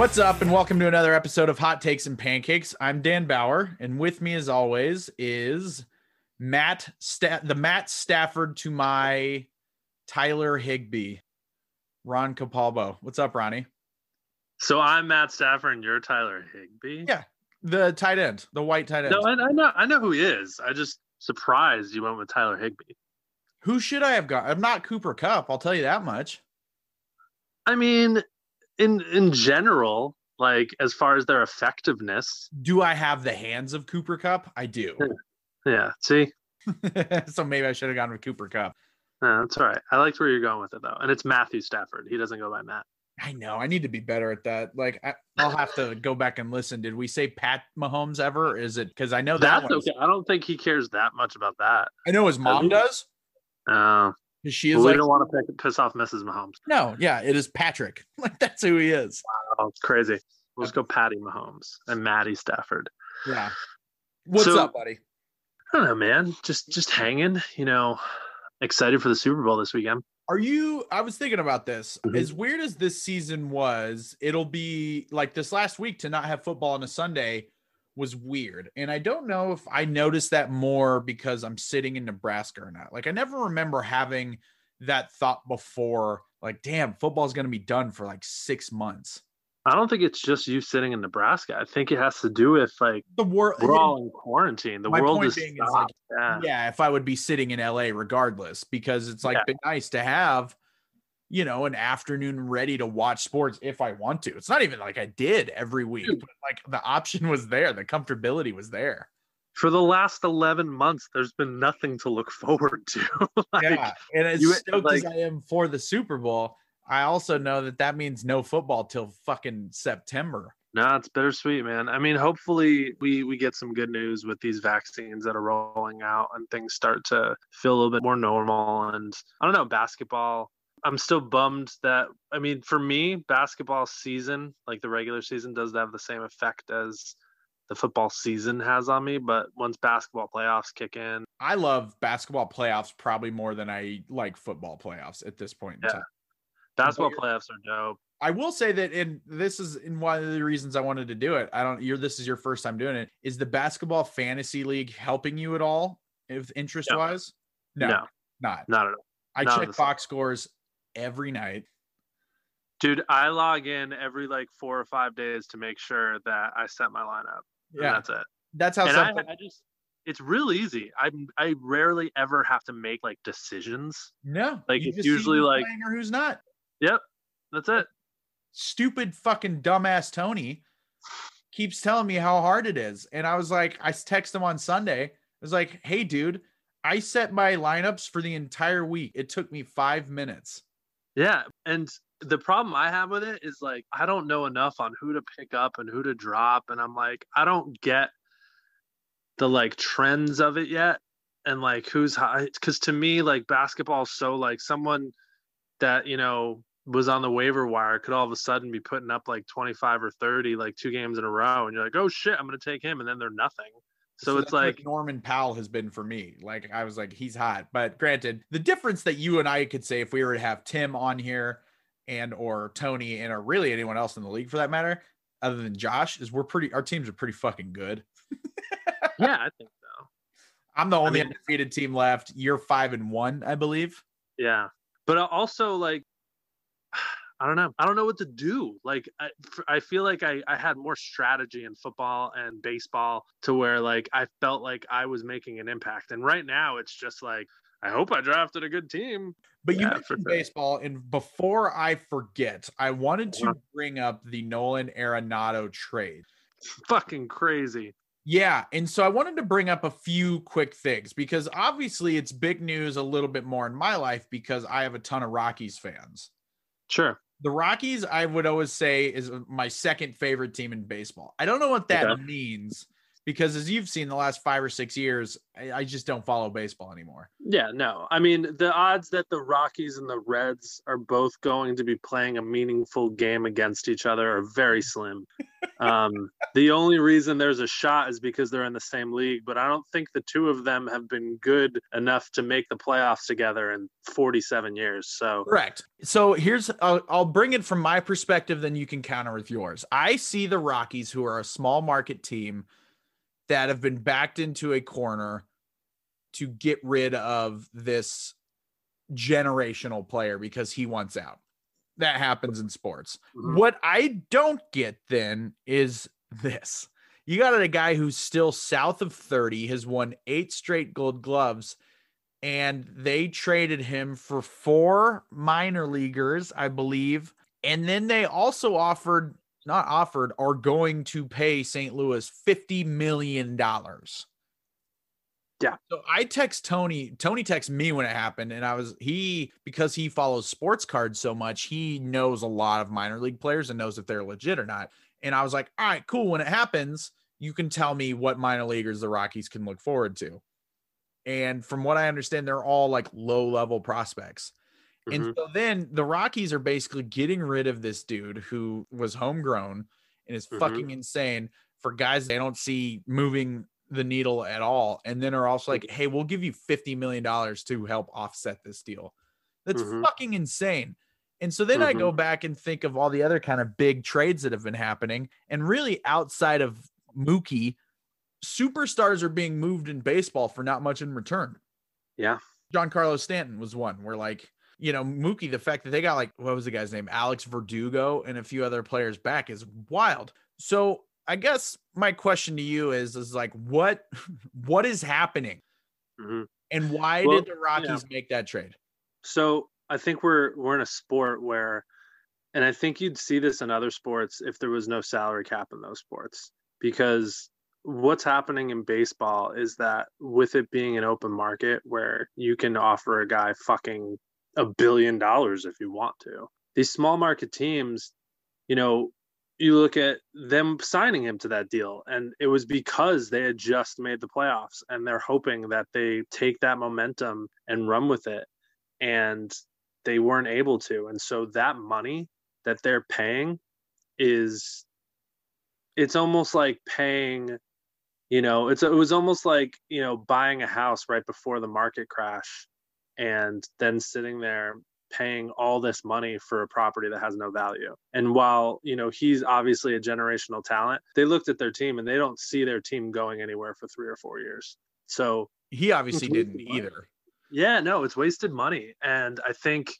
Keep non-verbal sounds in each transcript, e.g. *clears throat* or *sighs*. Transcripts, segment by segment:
What's up, and welcome to another episode of Hot Takes and Pancakes. I'm Dan Bauer, and with me, as always, is Matt, Sta- the Matt Stafford to my Tyler Higbee, Ron Capalbo. What's up, Ronnie? So I'm Matt Stafford, and you're Tyler Higbee. Yeah, the tight end, the white tight end. No, I, I know, I know who he is. I just surprised you went with Tyler Higbee. Who should I have got? I'm not Cooper Kupp. I'll tell you that much. I mean, in in general, like as far as their effectiveness, Do I have the hands of Cooper Kupp? I do. yeah. See, *laughs* so maybe I should have gone with Cooper Kupp. Yeah, that's all right. I liked where you're going with it though, and it's Matthew Stafford. He doesn't go by Matt. I know. I need to be better at that. Like, I, I'll have to go back and listen. Did we say Pat Mahomes ever? Is it because I know that That's one? okay. I don't think he cares that much about that. I know his mom does. Uh, 'cause She is we like, don't want to pick, piss off Mrs. Mahomes. no, yeah, it is Patrick. *laughs* Like that's who he is. Oh, it's crazy. Let's go Patty Mahomes and Maddie Stafford. Yeah. What's So- up, buddy? I don't know, man. Just just hanging. You know, excited for the Super Bowl this weekend. Are you? I was thinking about this. Mhm. As weird as this season was, it'll be like this last week to not have football on a Sunday was weird. And I don't know if I noticed that more because I'm sitting in Nebraska or not. Like, I never remember having that thought before, like, damn, football's going to be done for like six months. I don't think it's just you sitting in Nebraska. I think it has to do with like The world, we're all in quarantine. The world point is being is, stopped. yeah. yeah, if I would be sitting in LA regardless, because it's like Yeah. been nice to have, you know, an afternoon ready to watch sports if I want to. It's not even like I did every week, but like the option was there, the comfortability was there. For the last eleven months, there's been nothing to look *laughs* forward to. *laughs* like, yeah, and as you- stoked as I am for the Super Bowl, I also know that that means no football till fucking September. No, it's bittersweet, man. I mean, hopefully we we get some good news with these vaccines that are rolling out and things start to feel a little bit more normal. And I don't know, basketball. I'm still bummed that I mean, for me, basketball season, like the regular season, doesn't have the same effect as the football season has on me. But once basketball playoffs kick in, I love basketball playoffs probably more than I like football playoffs at this point in Yeah. time. basketball playoffs are dope. I will say that, and this is in one of the reasons I wanted to do it. I don't. You're this is your first time doing it. Is the basketball fantasy league helping you at all, if interest No. wise? No, No. not. Not at all. I not check box scores every night. Dude, I log in every like four or five days to make sure that I set my lineup. and Yeah, that's it. that's how. and I, Something, I just it's real easy. I I rarely ever have to make like decisions. no, like, it's usually like- or who's not. Yep, that's it. Stupid fucking dumbass Tony keeps telling me how hard it is, and I was like, I text him on Sunday. I was like, Hey, dude, I set my lineups for the entire week. It took me five minutes. Yeah, and the problem I have with it is like I don't know enough on who to pick up and who to drop, and I'm like I don't get the like trends of it yet, and like who's high. Because to me, like basketball is so like someone that you know was on the waiver wire could all of a sudden be putting up like 25 or 30 like two games in a row and you're like oh shit i'm gonna take him and then they're nothing so, that's it's like Norman Powell has been for me. Like I was like, he's hot. But granted, the difference that you and I could say if we were to have Tim on here and or Tony and or really anyone else in the league for that matter, other than Josh, is we're pretty our teams are pretty fucking good. *laughs* yeah i think so I'm the only mean- undefeated team left. You're five and one, I believe. Yeah, but uh, also like I don't know. I don't know what to do. Like I feel like I I had more strategy in football and baseball to where like I felt like I was making an impact. And right now it's just like I hope I drafted a good team. But you Yeah, mentioned sure. baseball, and before I forget, I wanted to bring up the Nolan Arenado trade. Fucking crazy. Yeah. And so I wanted to bring up a few quick things because obviously it's big news a little bit more in my life because I have a ton of Rockies fans. Sure. The Rockies, I would always say, is uh, my second favorite team in baseball. I don't know what that Okay. means because, as you've seen the last five or six years, I, I just don't follow baseball anymore. Yeah, no. I mean, the odds that the Rockies and the Reds are both going to be playing a meaningful game against each other are very *laughs* slim. Um, the only reason there's a shot is because they're in the same league, but I don't think the two of them have been good enough to make the playoffs together in 47 years. So correct. So here's I'll, I'll bring it from my perspective, then you can counter with yours. I see the Rockies, who are a small market team that have been backed into a corner to get rid of this generational player because he wants out. That happens in sports. Mm-hmm. What I don't get then is this. You got a guy who's still south of 30, has won eight straight gold gloves, and they traded him for four minor leaguers, I believe. And then they also offered, not offered, are going to pay St. Louis $50 million. Yeah. So I text Tony. Tony texted me when it happened, and I was he because he follows sports cards so much. He knows a lot of minor league players and knows if they're legit or not. And I was like, all right, cool. When it happens, you can tell me what minor leaguers the Rockies can look forward to. And from what I understand, they're all like low level prospects. Mm-hmm. And so then the Rockies are basically getting rid of this dude who was homegrown and is mm-hmm. fucking insane for guys they don't see moving the needle at all and then are also like hey we'll give you 50 million dollars to help offset this deal that's mm-hmm. fucking insane and so then i go mm-hmm. back and think of all the other kind of big trades that have been happening and really outside of mookie superstars are being moved in baseball for not much in return yeah Giancarlo stanton was one where like you know mookie the fact that they got like what was the guy's name alex verdugo and a few other players back is wild so I guess my question to you is is like what *laughs* what is happening? Mm-hmm. And why well, did the Rockies yeah. make that trade? So I think we're we're in a sport where and I think you'd see this in other sports if there was no salary cap in those sports. Because what's happening in baseball is that with it being an open market where you can offer a guy fucking a billion dollars if you want to. These small market teams, you know, you look at them signing him to that deal and it was because they had just made the playoffs and they're hoping that they take that momentum and run with it and they weren't able to and so that money that they're paying is it's almost like paying you know it's it was almost like you know buying a house right before the market crash and then sitting there paying all this money for a property that has no value. And while, you know, he's obviously a generational talent, they looked at their team and they don't see their team going anywhere for 3 or 4 years. So, he obviously didn't either. Yeah, no, it's wasted money. And I think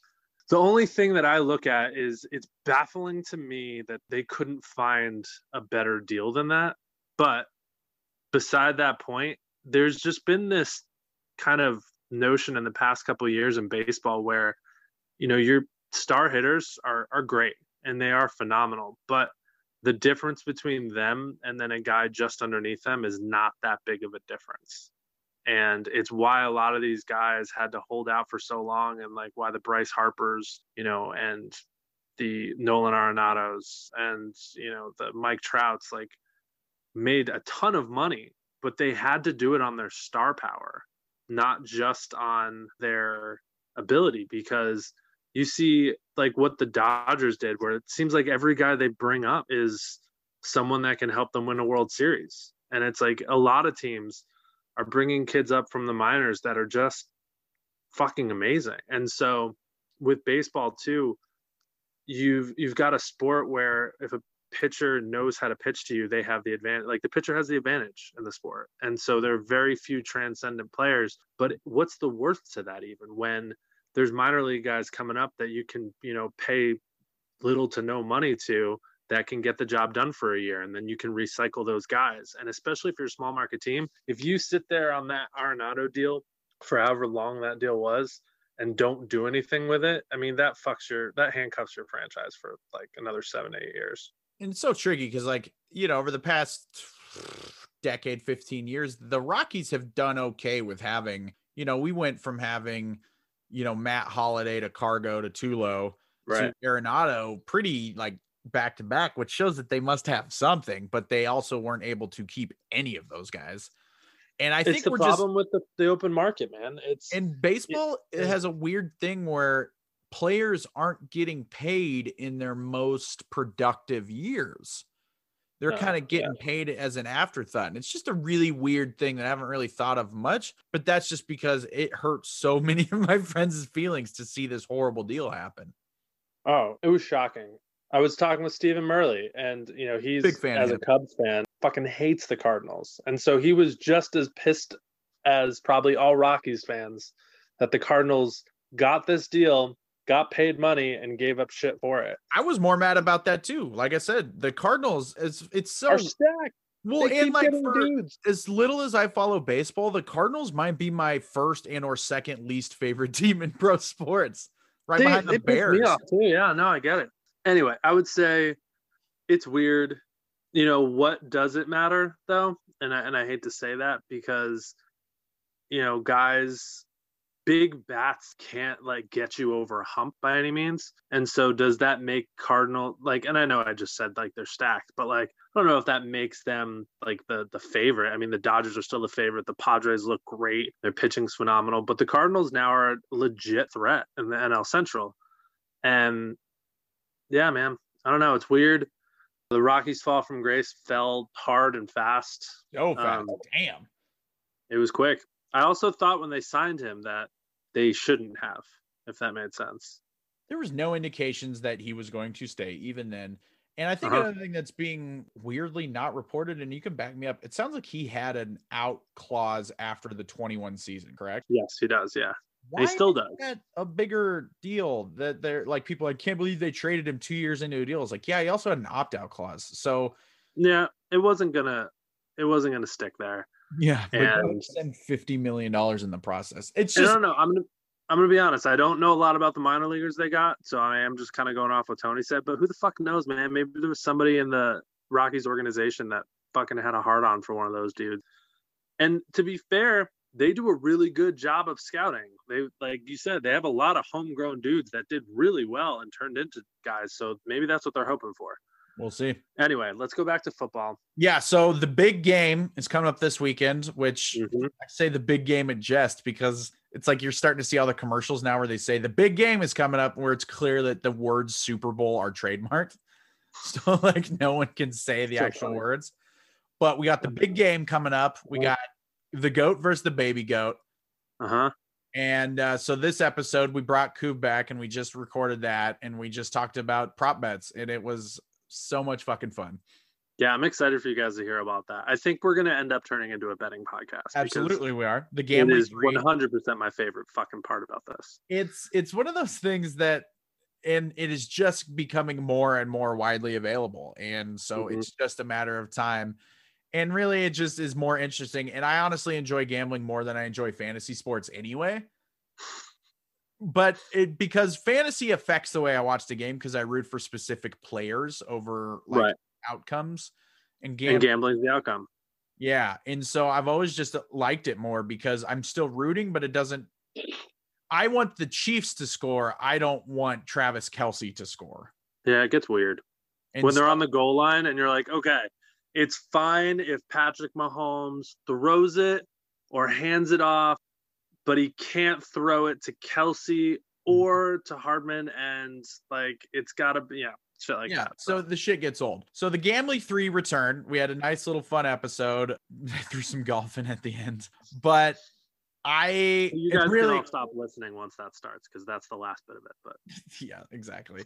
the only thing that I look at is it's baffling to me that they couldn't find a better deal than that. But beside that point, there's just been this kind of notion in the past couple years in baseball where you know your star hitters are are great and they are phenomenal but the difference between them and then a guy just underneath them is not that big of a difference. And it's why a lot of these guys had to hold out for so long and like why the Bryce Harpers you know and the Nolan Arenados and you know the Mike Trouts like made a ton of money but they had to do it on their star power not just on their ability because you see like what the Dodgers did, where it seems like every guy they bring up is someone that can help them win a World Series. And it's like a lot of teams are bringing kids up from the minors that are just fucking amazing. And so with baseball too, you've you've got a sport where if a pitcher knows how to pitch to you, they have the advantage. Like the pitcher has the advantage in the sport. And so there are very few transcendent players. But what's the worth to that even when there's minor league guys coming up that you can you know pay little to no money to that can get the job done for a year and then you can recycle those guys and especially if you're a small market team if you sit there on that arenado deal for however long that deal was and don't do anything with it i mean that fucks your that handcuffs your franchise for like another seven eight years and it's so tricky because like you know over the past decade 15 years the rockies have done okay with having you know we went from having you know, Matt Holliday to Cargo to Tulo right. to Arenado pretty like back to back, which shows that they must have something, but they also weren't able to keep any of those guys. And I it's think the we're problem just, with the, the open market, man. It's in baseball, it, it has a weird thing where players aren't getting paid in their most productive years. They're kind of getting paid as an afterthought. And it's just a really weird thing that I haven't really thought of much, but that's just because it hurts so *laughs* many of my friends' feelings to see this horrible deal happen. Oh, it was shocking. I was talking with Stephen Murley, and you know he's Big fan as a. Cubs fan, fucking hates the Cardinals, and so he was just as pissed as probably all Rockies fans that the Cardinals got this deal, got paid money, and gave up shit for it. I was more mad about that too. Like I said, the Cardinals, it's it's so Are stacked. well, They and like for dudes. as little as I follow baseball, the Cardinals might be my first and or second least favorite *laughs* team in pro sports, right they, behind the Bears. Too. Yeah, no, I get it. Anyway, I would say it's weird. You know what does it matter though? And I and I hate to say that because you know guys big bats can't like get you over a hump by any means. And so does that make Cardinal like and I know I just said like they're stacked, but like I don't know if that makes them like the the favorite. I mean the Dodgers are still the favorite. The Padres look great. Their pitching's phenomenal, but the Cardinals now are a legit threat in the NL Central. And yeah, man, I don't know, it's weird. The Rockies fall from grace fell hard and fast. Oh. Um, damn. It was quick. I also thought when they signed him that they shouldn't have, if that made sense. There was no indications that he was going to stay even then. And I think Uh-huh. another thing that's being weirdly not reported, and you can back me up, it sounds like he had an out clause after the 21 season, correct? Yes, he does. Yeah. Why he still does. that a bigger deal that they're like people I can't believe they traded him two years into a deal. It's like, yeah, he also had an opt-out clause. So Yeah, it wasn't gonna it wasn't gonna stick there. Yeah, And- spend 50 million dollars in the process. It's And I just don't know. I'm gonna I'm gonna be honest. I don't know a lot about the minor leaguers they got, so I am just kind of going off what Tony said. But who the fuck knows, man? Maybe there was somebody in the Rockies organization that fucking had a hard on for one of those dudes. And to be fair, they do a really good job of scouting. They like you said, they have a lot of homegrown dudes that did really well and turned into guys. So maybe that's what they're hoping for. We'll see. Anyway, let's go back to football. Yeah, so the big game is coming up this weekend, which Mhm. I say the big game at jest because it's like you're starting to see all the commercials now where they say the big game is coming up, where it's clear that the words Super Bowl are trademarked. *laughs* So like no one can say the So actual funny. words. But we got the big game coming up. We got the goat versus the baby goat. Uh huh. And uh, so this episode, we brought Coob back and we just recorded that and we just talked about prop bets and it was so much fucking fun. Yeah, I'm excited for you guys to hear about that. I think we're gonna end up turning into a betting podcast. Absolutely, we are the gambling. is 100% my favorite fucking part about this. It's it's one of those things that, and it is just becoming more and more widely available, and so Mhm. it's just a matter of time. And really, it just is more interesting. And I honestly enjoy gambling more than I enjoy fantasy sports anyway. But it because fantasy affects the way I watch the game because I root for specific players over like Right. outcomes. And And gambling, gambling's the outcome. yeah. And so I've always just uh, liked it more because I'm still rooting, but it doesn't. I want the Chiefs to score. I don't want Travis Kelce to score. Yeah, it gets weird. And when they're on the goal line and you're like, okay, it's fine if Patrick Mahomes throws it or hands it off, but he can't throw it to Kelce Mm-hmm. or to Hardman. And like, it's got to be, yeah, shit like yeah, that. so the shit gets old. So the Gambly 3 return. We had a nice little fun episode. *laughs* threw some golf in at the end. But I you guys really can stop listening once that starts because that's the last bit of it. But *laughs* yeah, exactly.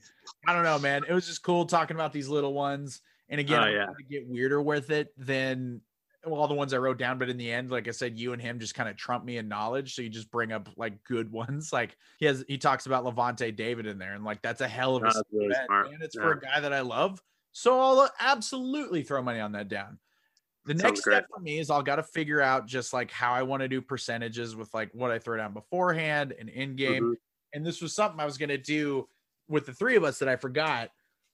I don't know, man. It was just cool talking about these little ones. And again, Oh, yeah. get weirder with it than well, all the ones I wrote down. But in the end, like I said, you and him just kind of trump me in knowledge. So you just bring up like good *laughs* ones. Like he has, he talks about Lavonte David in there, and like that's a hell of a really bet, and it's for a guy that I love. So I'll uh, absolutely throw money on that down. The Sounds next step for me is I'll got to figure out just like how I want to do percentages with like what I throw down beforehand and in game Mhm. and this was something I was going to do with the three of us that I forgot.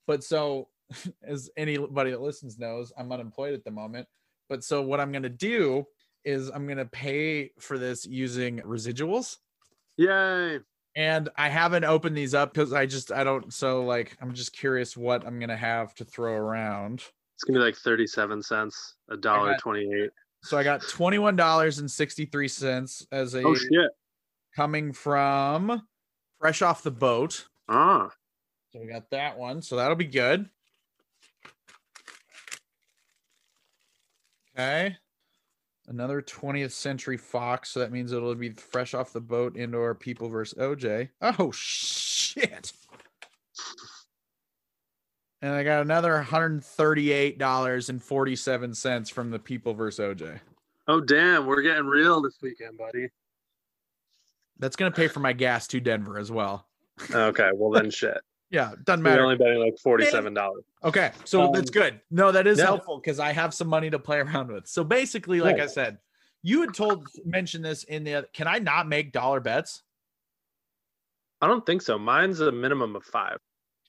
But so, *laughs* as anybody that listens knows, I'm unemployed at the moment. But so, what I'm going to do is I'm going to pay for this using residuals. yay. And I haven't opened these up because I just, I don't, so like, I'm just curious what I'm going to have to throw around. It's going to be like 37 cents, a dollar 28. So I got $21.63 as a Oh, shit. coming from fresh off the boat. Ah, So we got that one. So that'll be good. Okay. Another 20th Century Fox. So that means it'll be fresh off the boat indoor people versus OJ. Oh, shit. And I got another $138.47 from the people versus OJ. Oh damn, we're getting real this weekend, buddy. That's going to pay for my gas to Denver as well. Okay, well then shit. Yeah, doesn't We're matter. only betting like forty-seven dollars. Okay, so Um, that's good. No, that is yeah. helpful because I have some money to play around with. So basically, like I said, you had told mentioned this in the. Can I not make dollar bets? I don't think so. Mine's a minimum of five.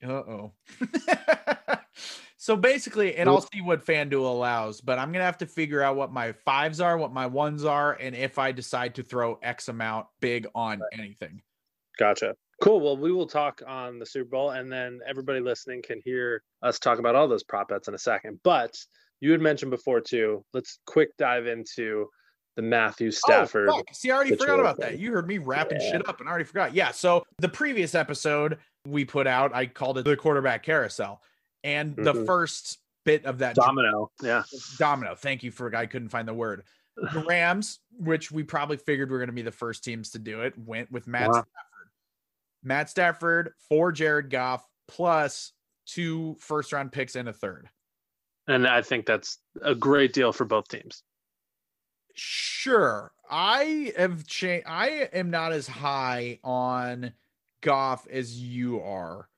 Uh oh. *laughs* so basically, and I'll see what FanDuel allows, but I'm gonna have to figure out what my fives are, what my ones are, and if I decide to throw X amount big on anything. Gotcha. Cool. Well, we will talk on the Super Bowl, and then everybody listening can hear us talk about all those prop bets in a second. But you had mentioned before too. Let's quick dive into the Matthew Stafford. Oh. See, I already forgot about that. You heard me wrapping Yeah. shit up and I already forgot. Yeah. So the previous episode we put out, I called it the quarterback carousel. And the Mhm. first bit of that Domino. Yeah. domino, thank you for I couldn't find the word. The *sighs* Rams, which we probably figured were going to be the first teams to do it, went with Matt. Matt Stafford for Jared Goff plus two first round picks and a third. And I think that's a great deal for both teams. Sure. I have changed. I am not as high on Goff as you are.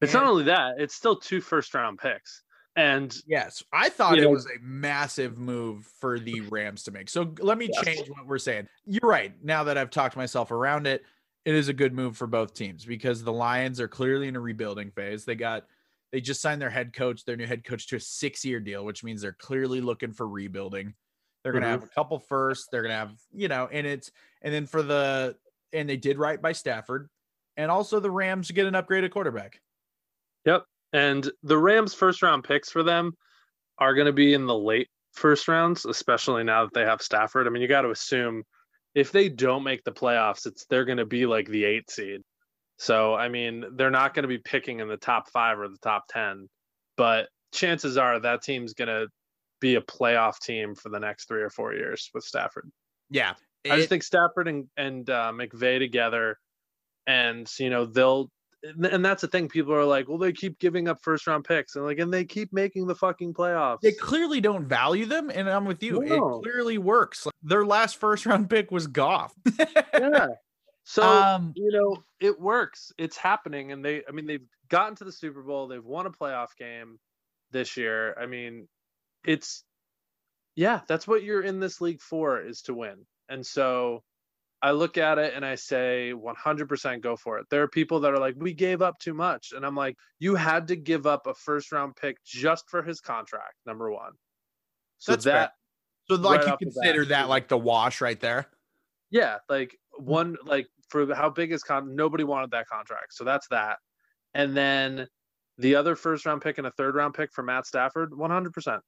It's And- not only that, it's still two first round picks. And Yes, I thought it know- was a massive move for the Rams to make. So let me Yes. change what we're saying. You're right. Now that I've talked myself around it, it is a good move for both teams because the Lions are clearly in a rebuilding phase. They got they just signed their head coach, their new head coach to a 6-year deal, which means they're clearly looking for rebuilding. They're going to have mm-hmm. a couple firsts, they're going to have, you know, and it's and then for the and they did right by Stafford and also the Rams get an upgraded quarterback. Yep. And the Rams first round picks for them are going to be in the late first rounds, especially now that they have Stafford. I mean, you got to assume if they don't make the playoffs, it's they're going to be like the 8 seed. So, I mean, they're not going to be picking in the top 5 or the top 10, but chances are that team's going to be a playoff team for the next 3 or 4 years with Stafford. Yeah. I just think Stafford and and uh, McVay together, and you know they'll, and that's the thing. People are like, well, they keep giving up first round picks, and like, and they keep making the fucking playoffs. they clearly don't value them, and I'm with you. No. It clearly works. Like, their last first round pick was Goff. *laughs* yeah. So um, you know it works. It's happening, and they. I mean, they've gotten to the Super Bowl. They've won a playoff game this year. I mean, it's yeah. That's what you're in this league for is to win. And so I look at it and I say 100% go for it. There are people that are like, we gave up too much. And I'm like, you had to give up a first round pick just for his contract, number one. So That's fair. that, so like right you off the bat, consider that yeah. like the wash right there. yeah, like hmm. one, like for how big is con, nobody wanted that contract. So that's that. And then the other first round pick and a third round pick for Matt Stafford, 100%.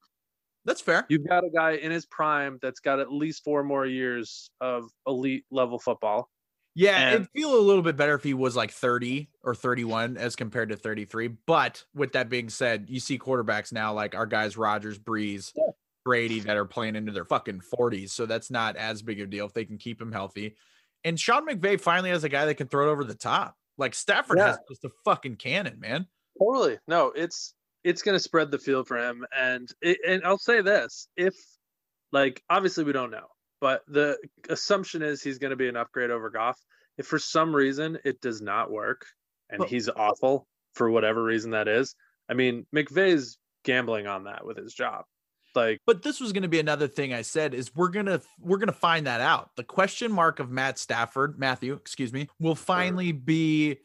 That's fair. You've got a guy in his prime that's got at least four more years of elite level football. Yeah, And- it'd feel a little bit better if he was like 30 or 31 as compared to 33. But with that being said, you see quarterbacks now like our guys Rodgers, Brees, Yeah. Brady that are playing into their fucking 40s. So that's not as big a deal if they can keep him healthy. And Sean McVay finally has a guy that can throw it over the top. Like Stafford Yeah. has just a fucking cannon, man. Totally. No, it's it's going to spread the field for him and it, and I'll say this, if like obviously we don't know, but the assumption is he's going to be an upgrade over Goff. If for some reason it does not work and Well- he's awful for whatever reason that is, I mean, McVay's gambling on that with his job. Like But this was going to be another thing I said is we're going to we're going to find that out. The question mark of Matt Stafford, Matthew, excuse me, will finally be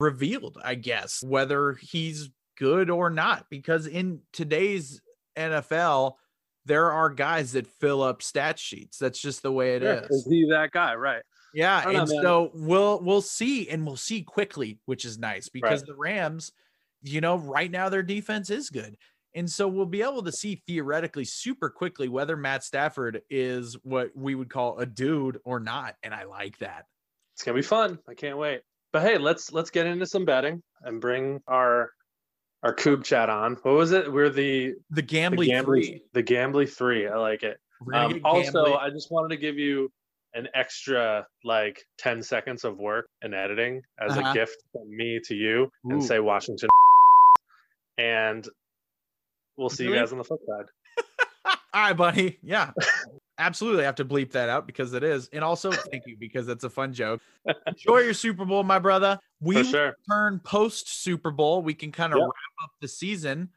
revealed, I guess, whether he's good or not because in today's NFL there are guys that fill up stat sheets. That's just the way it is. yeah, is he that guy, right? Yeah, don't know, and so we'll we'll see, and we'll see quickly, which is nice because the Rams, you know, right now their defense is good, and so we'll be able to see theoretically super quickly whether Matt Stafford is what we would call a dude or not, and I like that. It's gonna be fun. I can't wait. But hey, let's let's get into some betting and bring our our Coob chat on. What was it? We're the The the Gambly Gambly three. The Gambly three. I like it. Um, also, Gambly. I just wanted to give you an extra like 10 seconds of work and editing as Uh-huh. a gift from me to you Ooh. and say Washington. And we'll see you guys on the flip side. All right, buddy. Yeah. Absolutely. I have to bleep that out because it is. And also, thank you because that's a fun joke. Enjoy your Super Bowl, my brother. We sure. return post Super Bowl. We can kind of Yeah. wrap up the season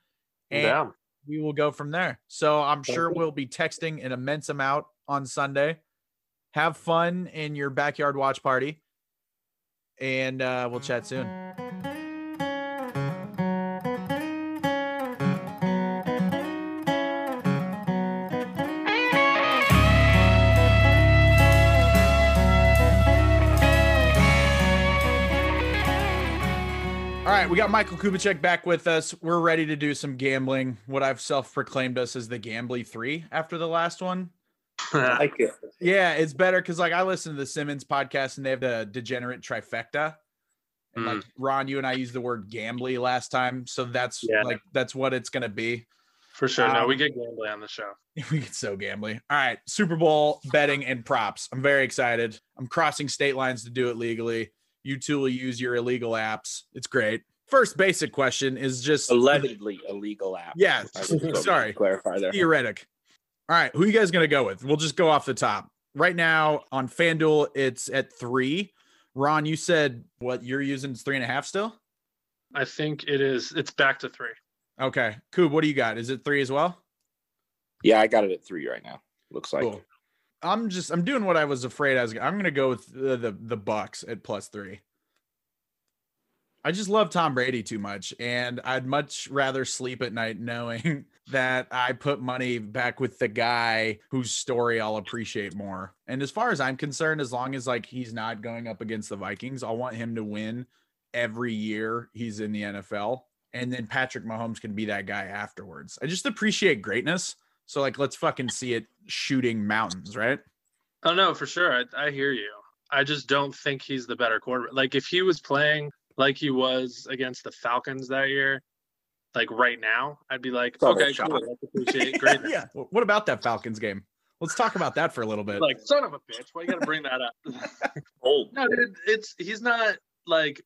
and down. we will go from there. So I'm Sounds sure good. we'll be texting an immense amount on Sunday. Have fun in your backyard watch party. And uh, we'll chat soon. Right, we got Michael Kubicek back with us. We're ready to do some gambling. What I've self-proclaimed us as the Gambly Three after the last one. *laughs* I like it. Yeah, it's better because like I listen to the Simmons podcast and they have the degenerate trifecta. And like Ron, you and I used the word gambly last time. So that's Yeah. like that's what it's gonna be. For sure. No, Um, we get gambling on the show. *laughs* We get so gambly. All right, Super Bowl betting and props. I'm very excited. I'm crossing state lines to do it legally. You two will use your illegal apps. It's great. First basic question is just Allegedly illegal app. Yeah, I would go sorry. Clarify there. theoretic. All right, who you guys gonna go with? We'll just go off the top. Right now on FanDuel, it's at three. Ron, you said what you're using is three and a half still? I think it is. It's back to three. Okay. Cool. What do you got? Is it three as well? Yeah, I got it at three right now. Looks like. Cool. I'm just I'm doing what I was afraid I was. I'm gonna go with the the, the Bucks at plus three. I just love Tom Brady too much, and I'd much rather sleep at night knowing *laughs* that I put money back with the guy whose story I'll appreciate more. And as far as I'm concerned, as long as like he's not going up against the Vikings, I want him to win every year he's in the NFL, and then Patrick Mahomes can be that guy afterwards. I just appreciate greatness. So like, let's fucking see it shooting mountains, right? Oh no, for sure. I, I hear you. I just don't think he's the better quarterback. Like if he was playing like he was against the Falcons that year, like right now, I'd be like, Probably okay, cool. Let's appreciate greatness. *laughs* yeah. What about that Falcons game? Let's talk about that for a little bit. Like son of a bitch, why you gotta bring that up? *laughs* Old. no, dude, it's he's not like.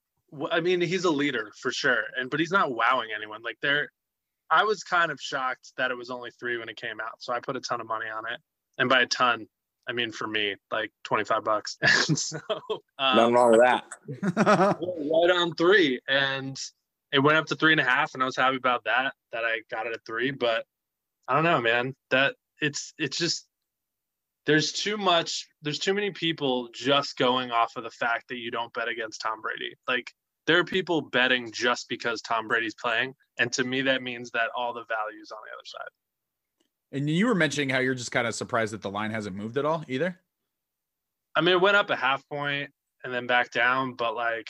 I mean, he's a leader for sure, and but he's not wowing anyone. Like there, I was kind of shocked that it was only three when it came out, so I put a ton of money on it, and by a ton, I mean for me, like twenty five bucks. *laughs* And so, um, Nothing wrong with that. *laughs* right on three. And it went up to three and a half and i was happy about that that i got it at three. But i don't know man that it's it's just there's too much there's too many people just going off of the fact that you don't bet against tom brady. Like there are people betting just because tom brady's playing. And to me that means that all the values on the other side and you were mentioning how you're just kind of surprised that the line hasn't moved at all either. I mean, it went up a half point and then back down, but like,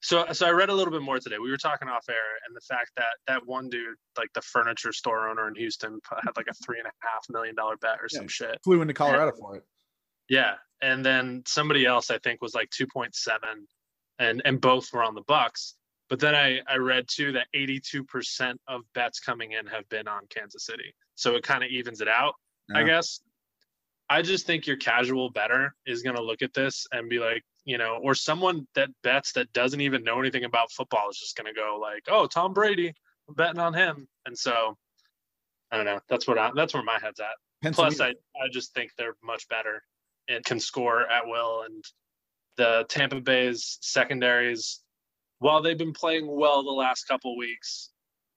so so I read a little bit more today. We were talking off air, and the fact that that one dude, like the furniture store owner in Houston, had like a three and a half million dollar bet or some shit. Flew into Colorado for it. Yeah, and then somebody else I think was like two point seven, and and both were on the Bucks. But then I I read too that eighty two percent of bets coming in have been on Kansas City, so it kind of evens it out. I guess. I just think your casual better is going to look at this and be like, you know, or someone that bets that doesn't even know anything about football is just going to go like, "Oh, Tom Brady, I'm betting on him." And so I don't know. That's what I, that's where my head's at. Plus, I, I just think they're much better and can score at will. And the Tampa Bay's secondaries, while they've been playing well the last couple weeks,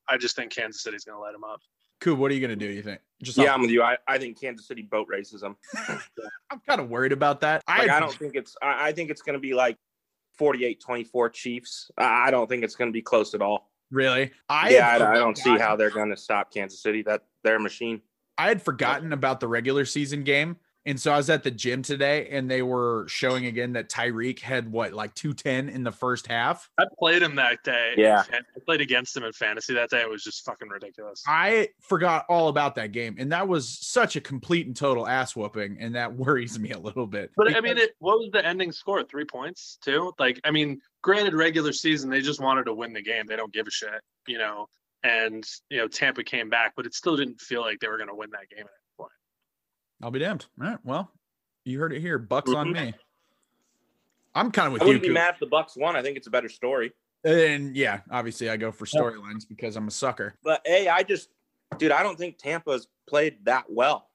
I just think Kansas City's going to light them up. Cool. What are you gonna do? You think? Just Yeah, off- I'm with you. I, I think Kansas City boat races them. *laughs* I'm kind of worried about that. Like, I don't think it's. I, I think it's going to be like 48-24 Chiefs. I, I don't think it's going to be close at all. really. I yeah, I, I don't see how they're going to stop Kansas City. That their machine. I had forgotten about the regular season game. And so I was at the gym today and they were showing again that Tyreek had what, like 210 in the first half. I played him that day. Yeah. fan- I played against him in fantasy that day. It was just fucking ridiculous. I forgot all about that game. And that was such a complete and total ass whooping. And that *laughs* worries me a little bit. But I mean, it, what was the ending score? Three points, too. Like, I mean, granted, regular season they just wanted to win the game. They don't give a shit, you know. and you know Tampa came back, but it still didn't feel like they were going to win that game at that point. I'll be damned. All right. Well, you heard it here. Bucks on Mhm. me. I'm kind of with I you. wouldn't be mad if the Bucks won. I think it's a better story. And yeah, obviously I go for storylines because I'm a sucker. But hey, I just, dude, I don't think Tampa's played that well.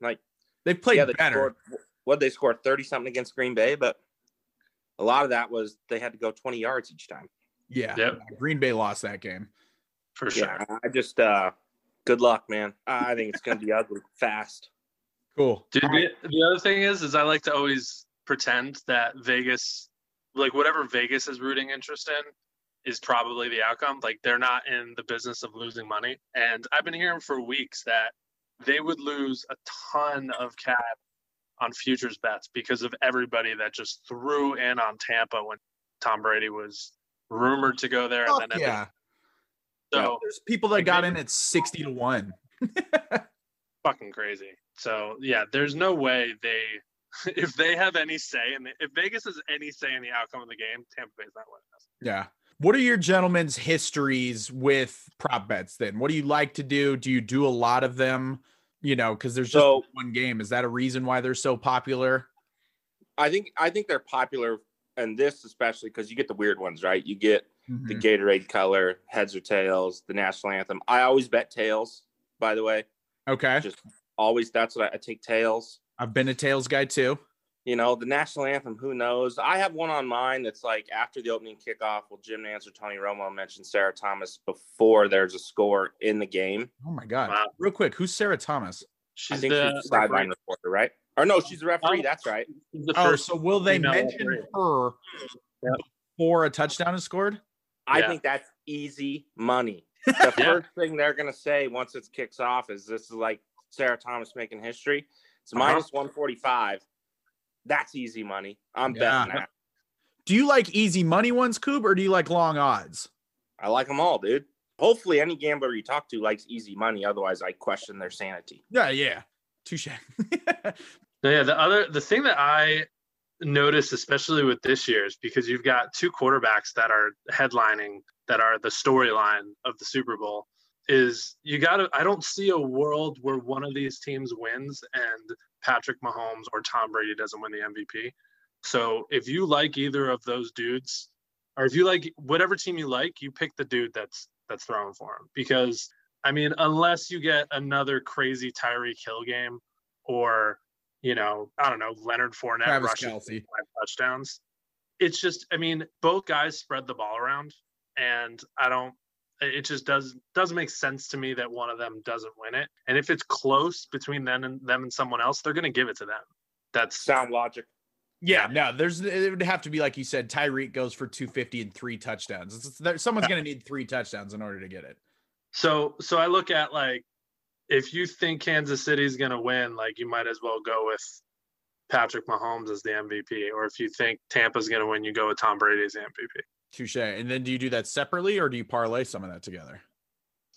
Like, They've played yeah, they better. scored. What they scored thirty something against Green Bay, but a lot of that was they had to go twenty yards each time. yeah. Yep. Green Bay lost that game. For sure. Yeah, I just, uh good luck, man. I think it's gonna be ugly *laughs* fast. Cool. Dude, the, the other thing is, is I like to always pretend that Vegas, like whatever Vegas is rooting interest in, is probably the outcome. Like they're not in the business of losing money. And I've been hearing for weeks that they would lose a ton of cap on futures bets because of everybody that just threw in on Tampa when Tom Brady was rumored to go there. Fuck and then yeah. so There's people that got in at 60 to 1. *laughs* fucking crazy. So yeah, there's no way they *laughs* if they have any say and if Vegas has any say in the outcome of the game, Tampa Bay's not winning this. Yeah. What are your gentlemen's histories with prop bets then? What do you like to do? Do you do a lot of them? You know, because there's just So- one game. Is that a reason why they're so popular? I think I think they're popular, and this especially because you get the weird ones, right? You get the Mhm. Gatorade color, heads or tails, the national anthem. I always bet tails, by the way. Okay. Just always that's what I, I take tails. I've been a Tails guy too. You know, the national anthem, who knows? I have one on mine that's like after the opening kickoff, will Jim Nantz or Tony Romo mention Sarah Thomas before there's a score in the game? Oh my God. Wow. Real quick, who's Sarah Thomas? I She's think the, she's the sideline reporter, right? Or no, she's the referee. Oh. That's right. the Oh, so will they mention referee. her Yep. before a touchdown is scored? I Yeah. think that's easy money. *laughs* The Yeah. first thing they're gonna say once it kicks off is this is like Sarah Thomas making history. It's Uh-huh. minus 145. That's easy money. I'm Yeah. betting that. Do you like easy money ones, Coob, or do you like long odds? I like them all, dude. Hopefully, any gambler you talk to likes easy money. Otherwise, I question their sanity. Yeah, yeah. Touche. *laughs* No, yeah, the other the thing that I noticed, especially with this year, is because you've got two quarterbacks that are headlining that are the storyline of the Super Bowl. Is you got to? I don't see a world where one of these teams wins and Patrick Mahomes or Tom Brady doesn't win the MVP. So if you like either of those dudes, or if you like whatever team you like, you pick the dude that's that's throwing for him. Because I mean, unless you get another crazy Tyreek Hill game, or you know, I don't know, Leonard Fournette Travis rushing Kelce. five touchdowns. It's just, I mean, both guys spread the ball around, and I don't. It just does doesn't make sense to me that one of them doesn't win it. And if it's close between them and them and someone else, they're going to give it to them. That's Sound logic. Yeah, no, there's it would have to be like you said. Tyreek goes for 250 and three touchdowns. It's, it's- there, someone's going to need three touchdowns in order to get it. So so I look at like if you think Kansas City's gonna win, like you might as well go with Patrick Mahomes as the MVP. Or if you think Tampa's gonna win, you go with Tom Brady as the MVP. Touche. And then do you do that separately or do you parlay some of that together?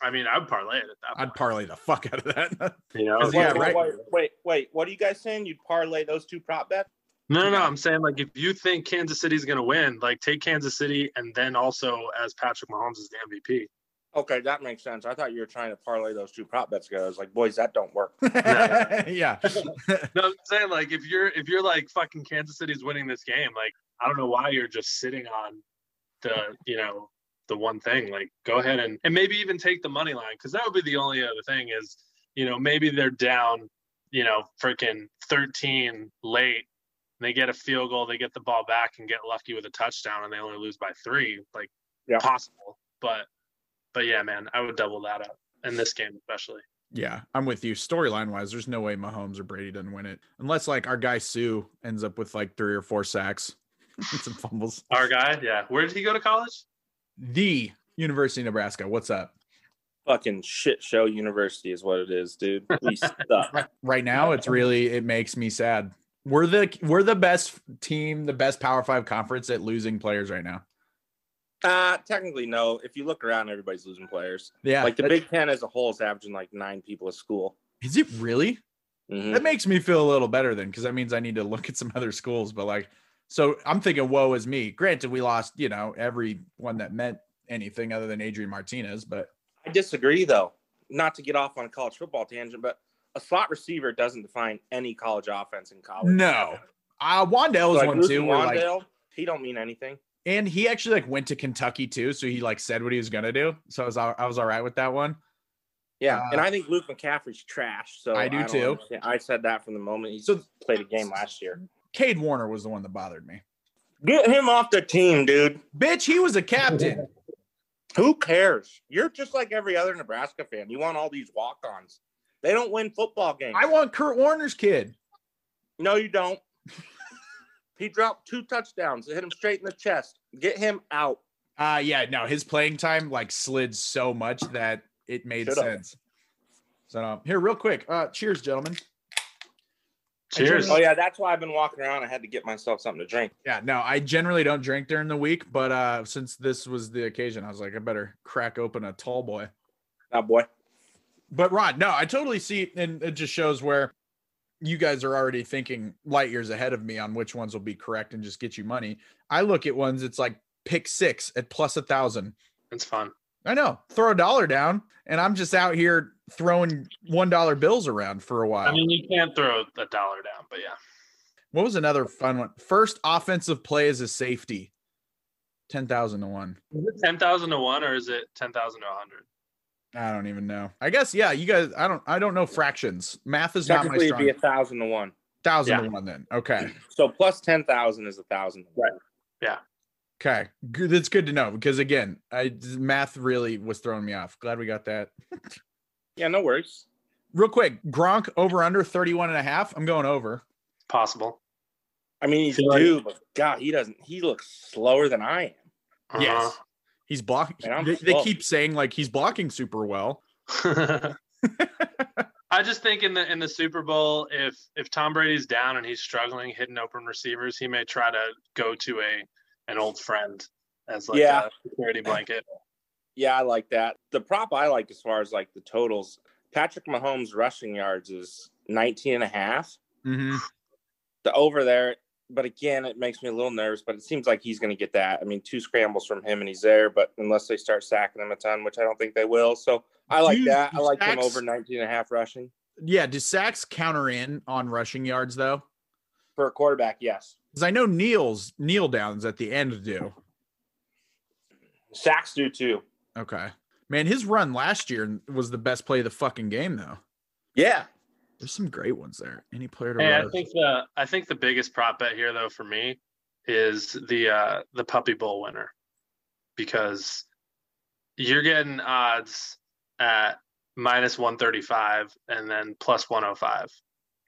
I mean, I'd parlay it at that I'd parlay the fuck out of that. *laughs* you know, 'Cause, Wait, yeah, wait, right. Wait, wait, wait. What are you guys saying? You'd parlay those two prop bets? no, no, no. I'm saying like if you think Kansas City's gonna win, like take Kansas City and then also as Patrick Mahomes is the MVP. Okay, that makes sense. I thought you were trying to parlay those two prop bets together. I was like, boys, that don't work. *laughs* yeah. *laughs* No, I'm saying like if you're if you're like fucking Kansas City's winning this game, like I don't know why you're just sitting on the you know the one thing. Like go ahead and and maybe even take the money line because that would be the only other thing is you know maybe they're down you know freaking 13 late. And they get a field goal, they get the ball back and get lucky with a touchdown, and they only lose by three. Like Yeah. possible, but but yeah, man, I would double that up in this game especially. Yeah, I'm with you. Storyline wise, there's no way Mahomes or Brady doesn't win it unless like our guy Suh ends up with like three or four sacks and *laughs* some fumbles. Our guy, yeah. Where did he go to college? The University of Nebraska. What's up? Fucking shit show university is what it is, dude. We *laughs* suck. Right now, it's really it makes me sad. We're the we're the best team, the best Power Five conference at losing players right now. Uh, technically, no. If you look around, everybody's losing players. Yeah, like the Big Ten as a whole is averaging like nine people a school. is it really? Mhm. That makes me feel a little better then, because that means I need to look at some other schools. But like, so I'm thinking, woe is me. Granted, we lost, you know, everyone that meant anything other than Adrian Martinez, but I I disagree though. Not to get off on a college football tangent, but a slot receiver doesn't define any college offense in college. No. Uh, Wan'Dale is like one too. Where like, he don't mean anything. and he actually like went to Kentucky too, so he like said what he was gonna do. So I was I was all right with that one. Yeah, Uh, and I think Luke McCaffrey's trash. So I do don't too. understand. I said that from the moment he So- played a game last year. Cade Warner was the one that bothered me. Get him off the team, dude. Bitch, he was a captain. Who cares? You're just like every other Nebraska fan. You want all these walk-ons. They don't win football games. I want Kurt Warner's kid. No, you don't. he dropped two touchdowns. It hit him straight in the chest. Get him out. Uh yeah, no, his playing time like slid so much that it made sense. So um, here, real quick. Uh cheers, gentlemen. Cheers. Oh yeah, that's why I've been walking around. I had to get myself something to drink. Yeah, no, I generally don't drink during the week, but uh since this was the occasion, I was like, I better crack open a tall boy. Now, boy. But Rod, no, I totally see, and it just shows where you guys are already thinking light years ahead of me on which ones will be correct and just get you money. I look at ones it's like pick six at plus a thousand. It's fun. I know, throw a dollar down, and I'm just out here throwing one dollar bills around for a while. I mean, you can't throw a dollar down, but yeah. what was another fun one? First offensive play as a safety, ten thousand to one. Is it ten thousand to one or is it ten thousand to hundred? I don't even know. I guess yeah, you guys. I don't. I don't know fractions. Math is not my Technically, it'd strong. be a thousand to one. Thousand Yeah. to one then. Okay. So plus ten thousand is a thousand. Right. Yeah. Okay, good. That's good to know because again, I math really was throwing me off. Glad we got that. *laughs* Yeah, no worries. Real quick, Gronk over under 31 and a half. I'm going over. Possible. I mean, he's Feel like- due, but God, he doesn't. He looks slower than I am. Uh-huh. Yes. He's blocking. They, they keep saying like he's blocking super well. *laughs* *laughs* I just think in the in the Super Bowl, if if Tom Brady's down and he's struggling hitting open receivers, he may try to go to a an old friend as like Yeah. a security blanket. Yeah, I like that. The prop I like as far as like the totals, Patrick Mahomes rushing yards is 19 and a half. Mhm. The over there, but again, it makes me a little nervous, but it seems like he's going to get that. I mean, two scrambles from him and he's there, but unless they start sacking him a ton, which I don't think they will. So I like Do- that. I do like him over 19 and a half rushing. Yeah. Do sacks counter in on rushing yards though? For a quarterback, yes. Because I know Neil's kneel downs at the end do. Sacks do too. Okay. Man, his run last year was the best play of the fucking game though. Yeah. There's some great ones there. Any player to Hey, I think the I think the biggest prop bet here though for me is the uh the Puppy Bowl winner because you're getting odds at minus 135 and then plus 105.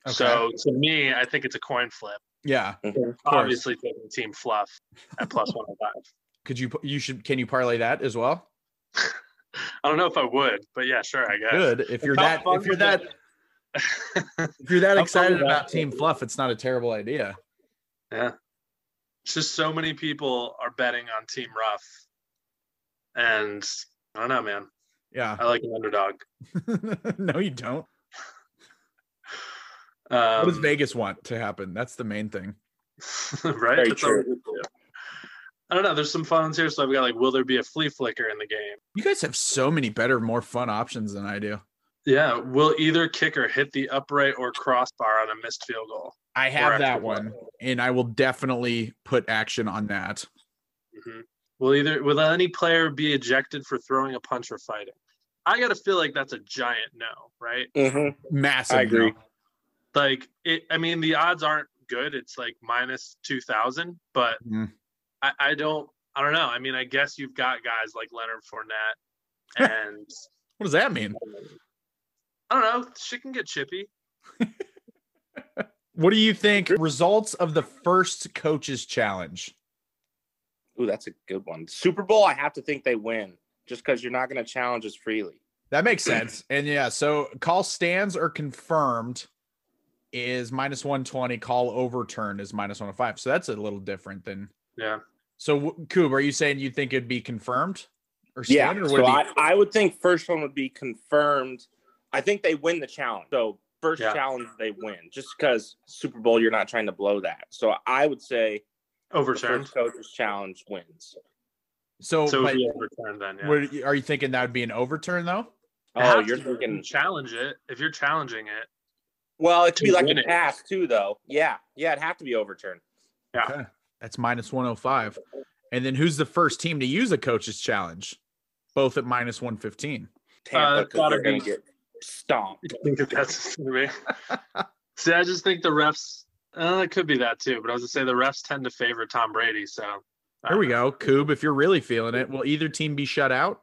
Okay. So to me, I think it's a coin flip. yeah. course. Obviously, taking Team Fluff at plus *laughs* 105. Could you you should can you parlay that as well? I don't know if I would, but yeah, sure, I guess. Good. If you're that if you're that if you're that excited about Team Fluff, it's not a terrible idea. yeah. It's just so many people are betting on Team Ruff. And I don't know, man. Yeah. I like an underdog. *laughs* no, you don't. Um, what does Vegas want to happen? That's the main thing. *laughs* right? Very That's all true. Do. I don't know. There's some fun ones here. So I've got like, will there be a flea flicker in the game? You guys have so many better, more fun options than I do. Yeah. Will either kicker hit the upright or crossbar on a missed field goal? I have that one, point? and I will definitely put action on that. Mhm. Will either will any player be ejected for throwing a punch or fighting? I gotta feel like that's a giant no, right? Mm-hmm. Massive. I agree. no. Like it. I mean, the odds aren't good. It's like minus two thousand, but Mhm. I, I don't. I don't know. I mean, I guess you've got guys like Leonard Fournette, and *laughs* What does that mean? I don't know. Shit can get chippy. *laughs* What do you think? Results of the first coaches challenge. Ooh, that's a good one. Super Bowl, I have to think they win just because you're not going to challenge us freely. That makes sense. *clears throat* And yeah, so call stands or confirmed is minus 120. Call overturn is minus 105. So that's a little different than. Yeah. So, w- Coob, are you saying you think it'd be confirmed or Yeah. or would So it be- I, I would think first one would be confirmed. I think they win the challenge. So first Yeah. challenge they win just because Super Bowl, you're not trying to blow that. So I would say the Overturned. first coach's challenge wins. So, So it but would be overturned then. Yeah. what- are you thinking that would be an overturn though? Oh, you're to be if you thinking. challenge it. If you're challenging it, Well, it could be like win a it. pass too, though. Yeah, yeah, it'd have to be overturned. Yeah. Okay. That's minus 105. And then who's the first team to use a coach's challenge? Both at minus 115. Tampa, Uh, because gotta they're going be- to get stomped. I *laughs* think that's be. *laughs* See, I just think the refs. Uh, it could be that too, but I was gonna say the refs tend to favor Tom Brady. So I Here we know. go. Coob, if you're really feeling it, will either team be shut out?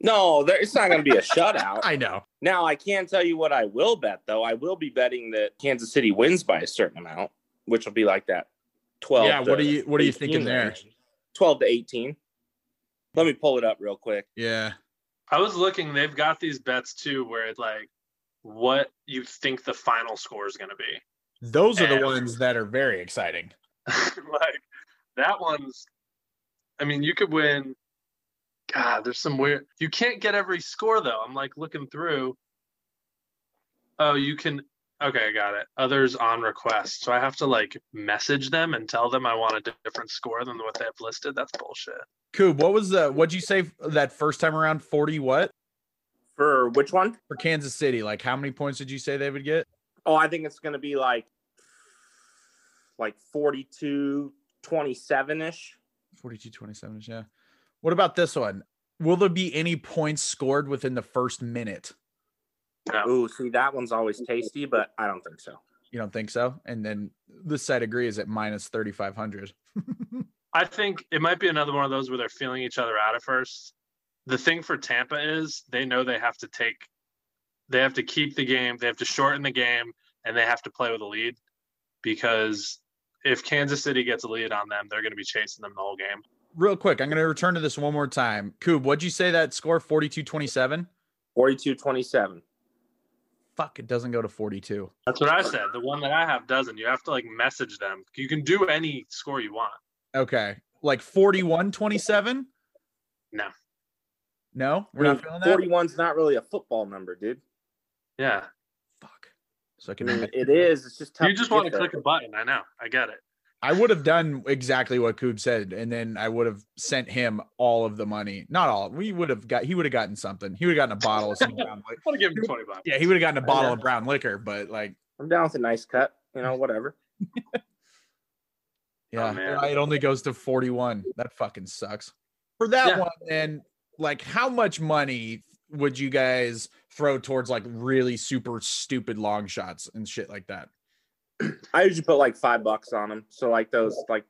No, there, it's not going to be a shutout. *laughs* I know. Now, I can tell you what I will bet, though. I will be betting that Kansas City wins by a certain amount, which will be like that 12. yeah, what are you what are you thinking there? range. 12 to 18. Let me pull it up real quick. Yeah. I was looking. They've got these bets too, where it's like what you think the final score is gonna be. Those are the ones that are very exciting. *laughs* like that one's. I mean, you could win. God, there's some weird. You can't get every score though. I'm like looking through. Oh, you can. Okay, I got it. Others on request. So I have to like message them and tell them I want a different score than what they've listed. That's bullshit. Coob, what was the what'd you say that first time around? 40 what? For which one? For Kansas City. Like how many points did you say they would get? Oh, I think it's going to be like like 42 27 ish. 42 27 ish, yeah. What about this one? Will there be any points scored within the first minute? No. Ooh, see, that one's always *laughs* tasty, but I don't think so. You don't think so? And then this side agrees at minus 3,500. *laughs* I think it might be another one of those where they're feeling each other out at first. The thing for Tampa is they know they have to take, they have to keep the game, they have to shorten the game, and they have to play with a lead because if Kansas City gets a lead on them, they're going to be chasing them the whole game. Real quick, I'm going to return to this one more time. Coob, what'd you say that score? 42 27? 42 27. Fuck, it doesn't go to 42. That's what I said. The one that I have doesn't. You have to like message them. You can do any score you want. Okay. Like 41 27? No. No, we're I not feeling that. 41's not really a football number, dude. Yeah. Fuck. So I I can. mean, it is. It's just tough. You just to want to get there. click a button. I know. I get it. I would have done exactly what Coob said, and then I would have sent him all of the money. Not all. We would have got. He would have gotten something. He would have gotten a bottle of some *laughs* brown. Liquor. I want to give him 20 bucks. Yeah, he would have gotten a bottle of brown liquor. But like, I'm down with a nice cut. You know, whatever. *laughs* yeah, Oh, man. it only goes to forty-one. That fucking sucks. For that Yeah. one, then, like, how much money would you guys throw towards like really super stupid long shots and shit like that? *clears throat* I usually put like five bucks on them. So like those like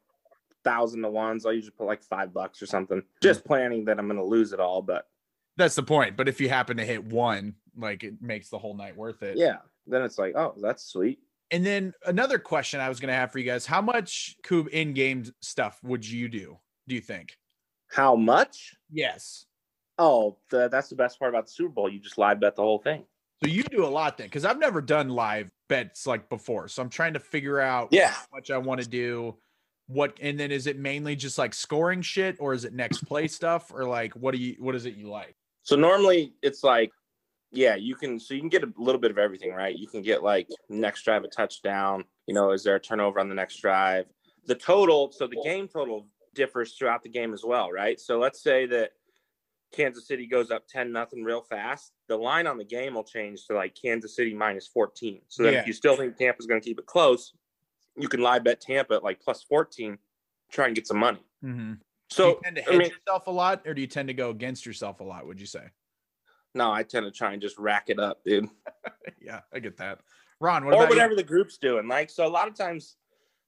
thousand to ones, I usually put like five bucks or something. Just planning that I'm gonna lose it all, but That's the point. But if you happen to hit one, like, it makes the whole night worth it. yeah, then it's like, oh, that's sweet. And then another question I was going to have for you guys: How much Coob in-game stuff would you do? Do you think? How much? Yes. Oh, the, that's the best part about the Super Bowl. You just live bet the whole thing. So you do a lot then, because I've never done live bets like before. So I'm trying to figure out Yeah. how much I want to do. What and then is it mainly just like scoring shit, or is it next play *laughs* stuff, or like what do you what is it you like? So normally it's like, yeah, you can. So you can get a little bit of everything, right? You can get like next drive a touchdown. You know, is there a turnover on the next drive? The total. So the game total differs throughout the game as well, right? So let's say that Kansas City goes up ten nothing real fast. The line on the game will change to like Kansas City minus fourteen. So then Yeah. if you still think Tampa's going to keep it close, you can live bet Tampa at like plus fourteen, try and get some money. Mm-hmm. do So you tend to I hedge mean- yourself a lot, or do you tend to go against yourself a lot? Would you say? no, I tend to try and just rack it up, dude. *laughs* yeah, I get that. Ron, what or about you? whatever the group's doing. Like, so a lot of times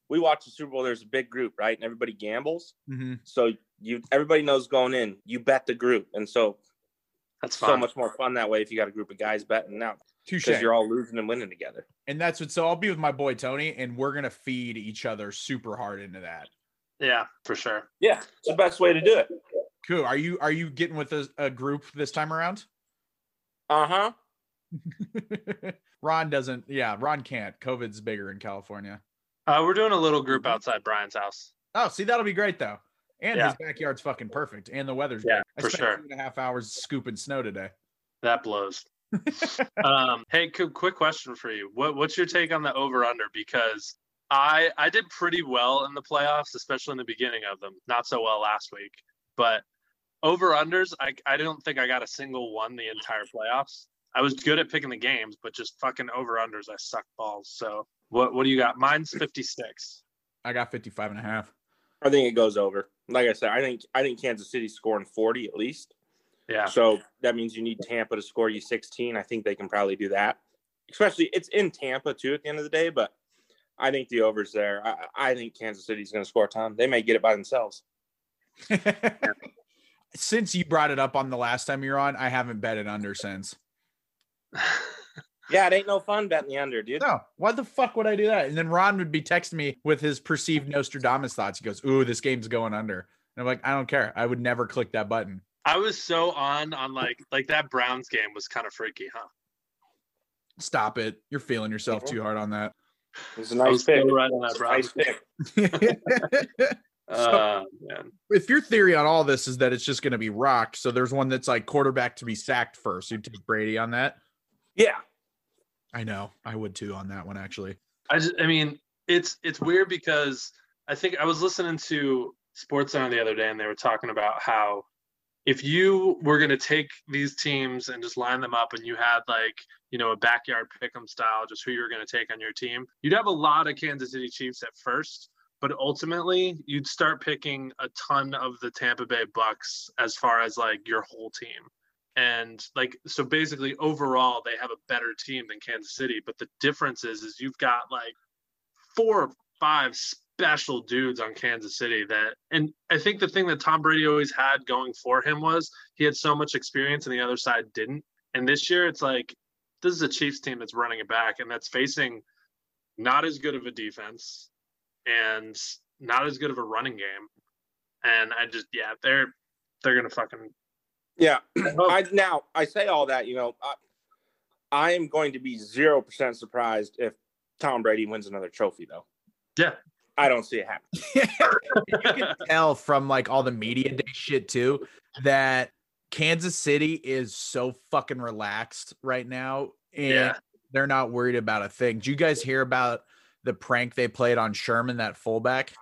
we watch the Super Bowl, there's a big group, right? And everybody gambles. Mhm. So you everybody knows going in, you bet the group. And so That's so much more fun that way if you got a group of guys betting now Touche. because you're all losing and winning together. And that's what. So I'll be with my boy Tony, and we're gonna feed each other super hard into that. Yeah, for sure. Yeah, it's the best way to do it. Cool. Are you are you getting with a, a group this time around? Uh huh. *laughs* Ron doesn't. Yeah, Ron can't. COVID's bigger in California. Uh, we're doing a little group outside Brian's house. Oh, see, that'll be great though. And Yeah. his backyard's fucking perfect, and the weather's Yeah, great. I for spent sure. two and a half hours scooping snow today. That blows. *laughs* um, hey, qu- quick question for you. What, what's your take on the over under? Because I I did pretty well in the playoffs, especially in the beginning of them. Not so well last week. but over unders, I I don't think I got a single one the entire playoffs. I was good at picking the games, but just fucking over unders, I suck balls. So what what do you got? Mine's 56. I got 55 and a half. I think it goes over. Like I said, I think I think Kansas City scoring 40 at least. Yeah. So that means you need Tampa to score you 16. I think they can probably do that. Especially it's in Tampa too at the end of the day, but I think the over's there. I, I think Kansas City's going to score a ton. They may get it by themselves. *laughs* since you brought it up on the last time you're on, I haven't bet it under since. *laughs* Yeah, it ain't no fun betting the under, dude. No, why the fuck would I do that? And then Ron would be texting me with his perceived Nostradamus thoughts. He goes, "Ooh, this game's going under," and I'm like, "I don't care. I would never click that button." I was so on on like like that Browns game was kind of freaky, huh? Stop it! You're feeling yourself too hard on that. It's a I nice was pick. right on that Browns. nice pick. *laughs* *laughs* Uh, man. if your theory on all this is that it's just going to be rocked, so there's one that's like quarterback to be sacked first. You take Brady on that. Yeah. I know. I would too on that one actually. I just, I mean, it's it's weird because I think I was listening to Sports Center the other day, and they were talking about how if you were going to take these teams and just line them up, and you had like you know a backyard pick'em style, just who you were going to take on your team, you'd have a lot of Kansas City Chiefs at first, but ultimately you'd start picking a ton of the Tampa Bay Bucks as far as like your whole team. And like so basically overall they have a better team than Kansas City, but the difference is is you've got like four or five special dudes on Kansas City that and I think the thing that Tom Brady always had going for him was he had so much experience and the other side didn't. And this year it's like this is a Chiefs team that's running it back and that's facing not as good of a defense and not as good of a running game. And I just yeah, they're they're gonna fucking Yeah. Oh. I now I say all that, you know, I, I am going to be zero percent surprised if Tom Brady wins another trophy, though. Yeah. I don't see it happening. *laughs* you can tell from like all the media day shit too that Kansas City is so fucking relaxed right now. And Yeah. they're not worried about a thing. Do you guys hear about the prank they played on Sherman, that fullback?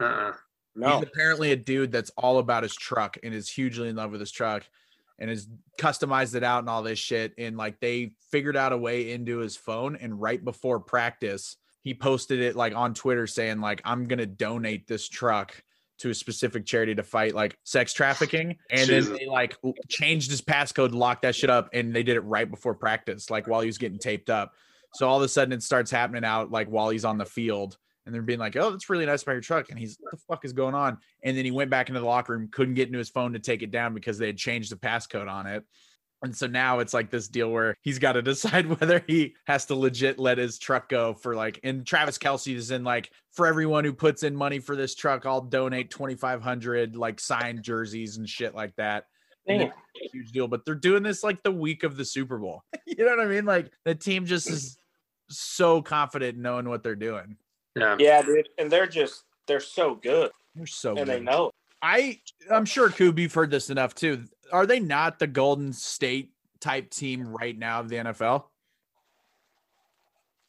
uh-uh. No. He's apparently a dude that's all about his truck and is hugely in love with his truck and has customized it out and all this shit. And like they figured out a way into his phone. And right before practice, he posted it like on Twitter saying, like, I'm gonna donate this truck to a specific charity to fight like sex trafficking. And Jesus. then they like changed his passcode, locked that shit up, and they did it right before practice, like while he was getting taped up. So all of a sudden it starts happening out like while he's on the field and they're being like, "Oh, that's really nice about your truck," and he's, "What the fuck is going on?" And then he went back into the locker room, couldn't get into his phone to take it down because they had changed the passcode on it. And so now it's like this deal where he's got to *laughs* decide whether he has to legit let his truck go for like. And Travis Kelce is in like for everyone who puts in money for this truck, I'll donate twenty five hundred like signed jerseys and shit like that. It's huge deal, but they're doing this like the week of the Super Bowl. *laughs* you know what I mean? Like the team just is so confident knowing what they're doing. Yeah. Yeah, dude. And they're just they're so good. They're so and good. they know. it. I I'm sure Coop, you've heard this enough too. Are they not the Golden State type team right now of the NFL?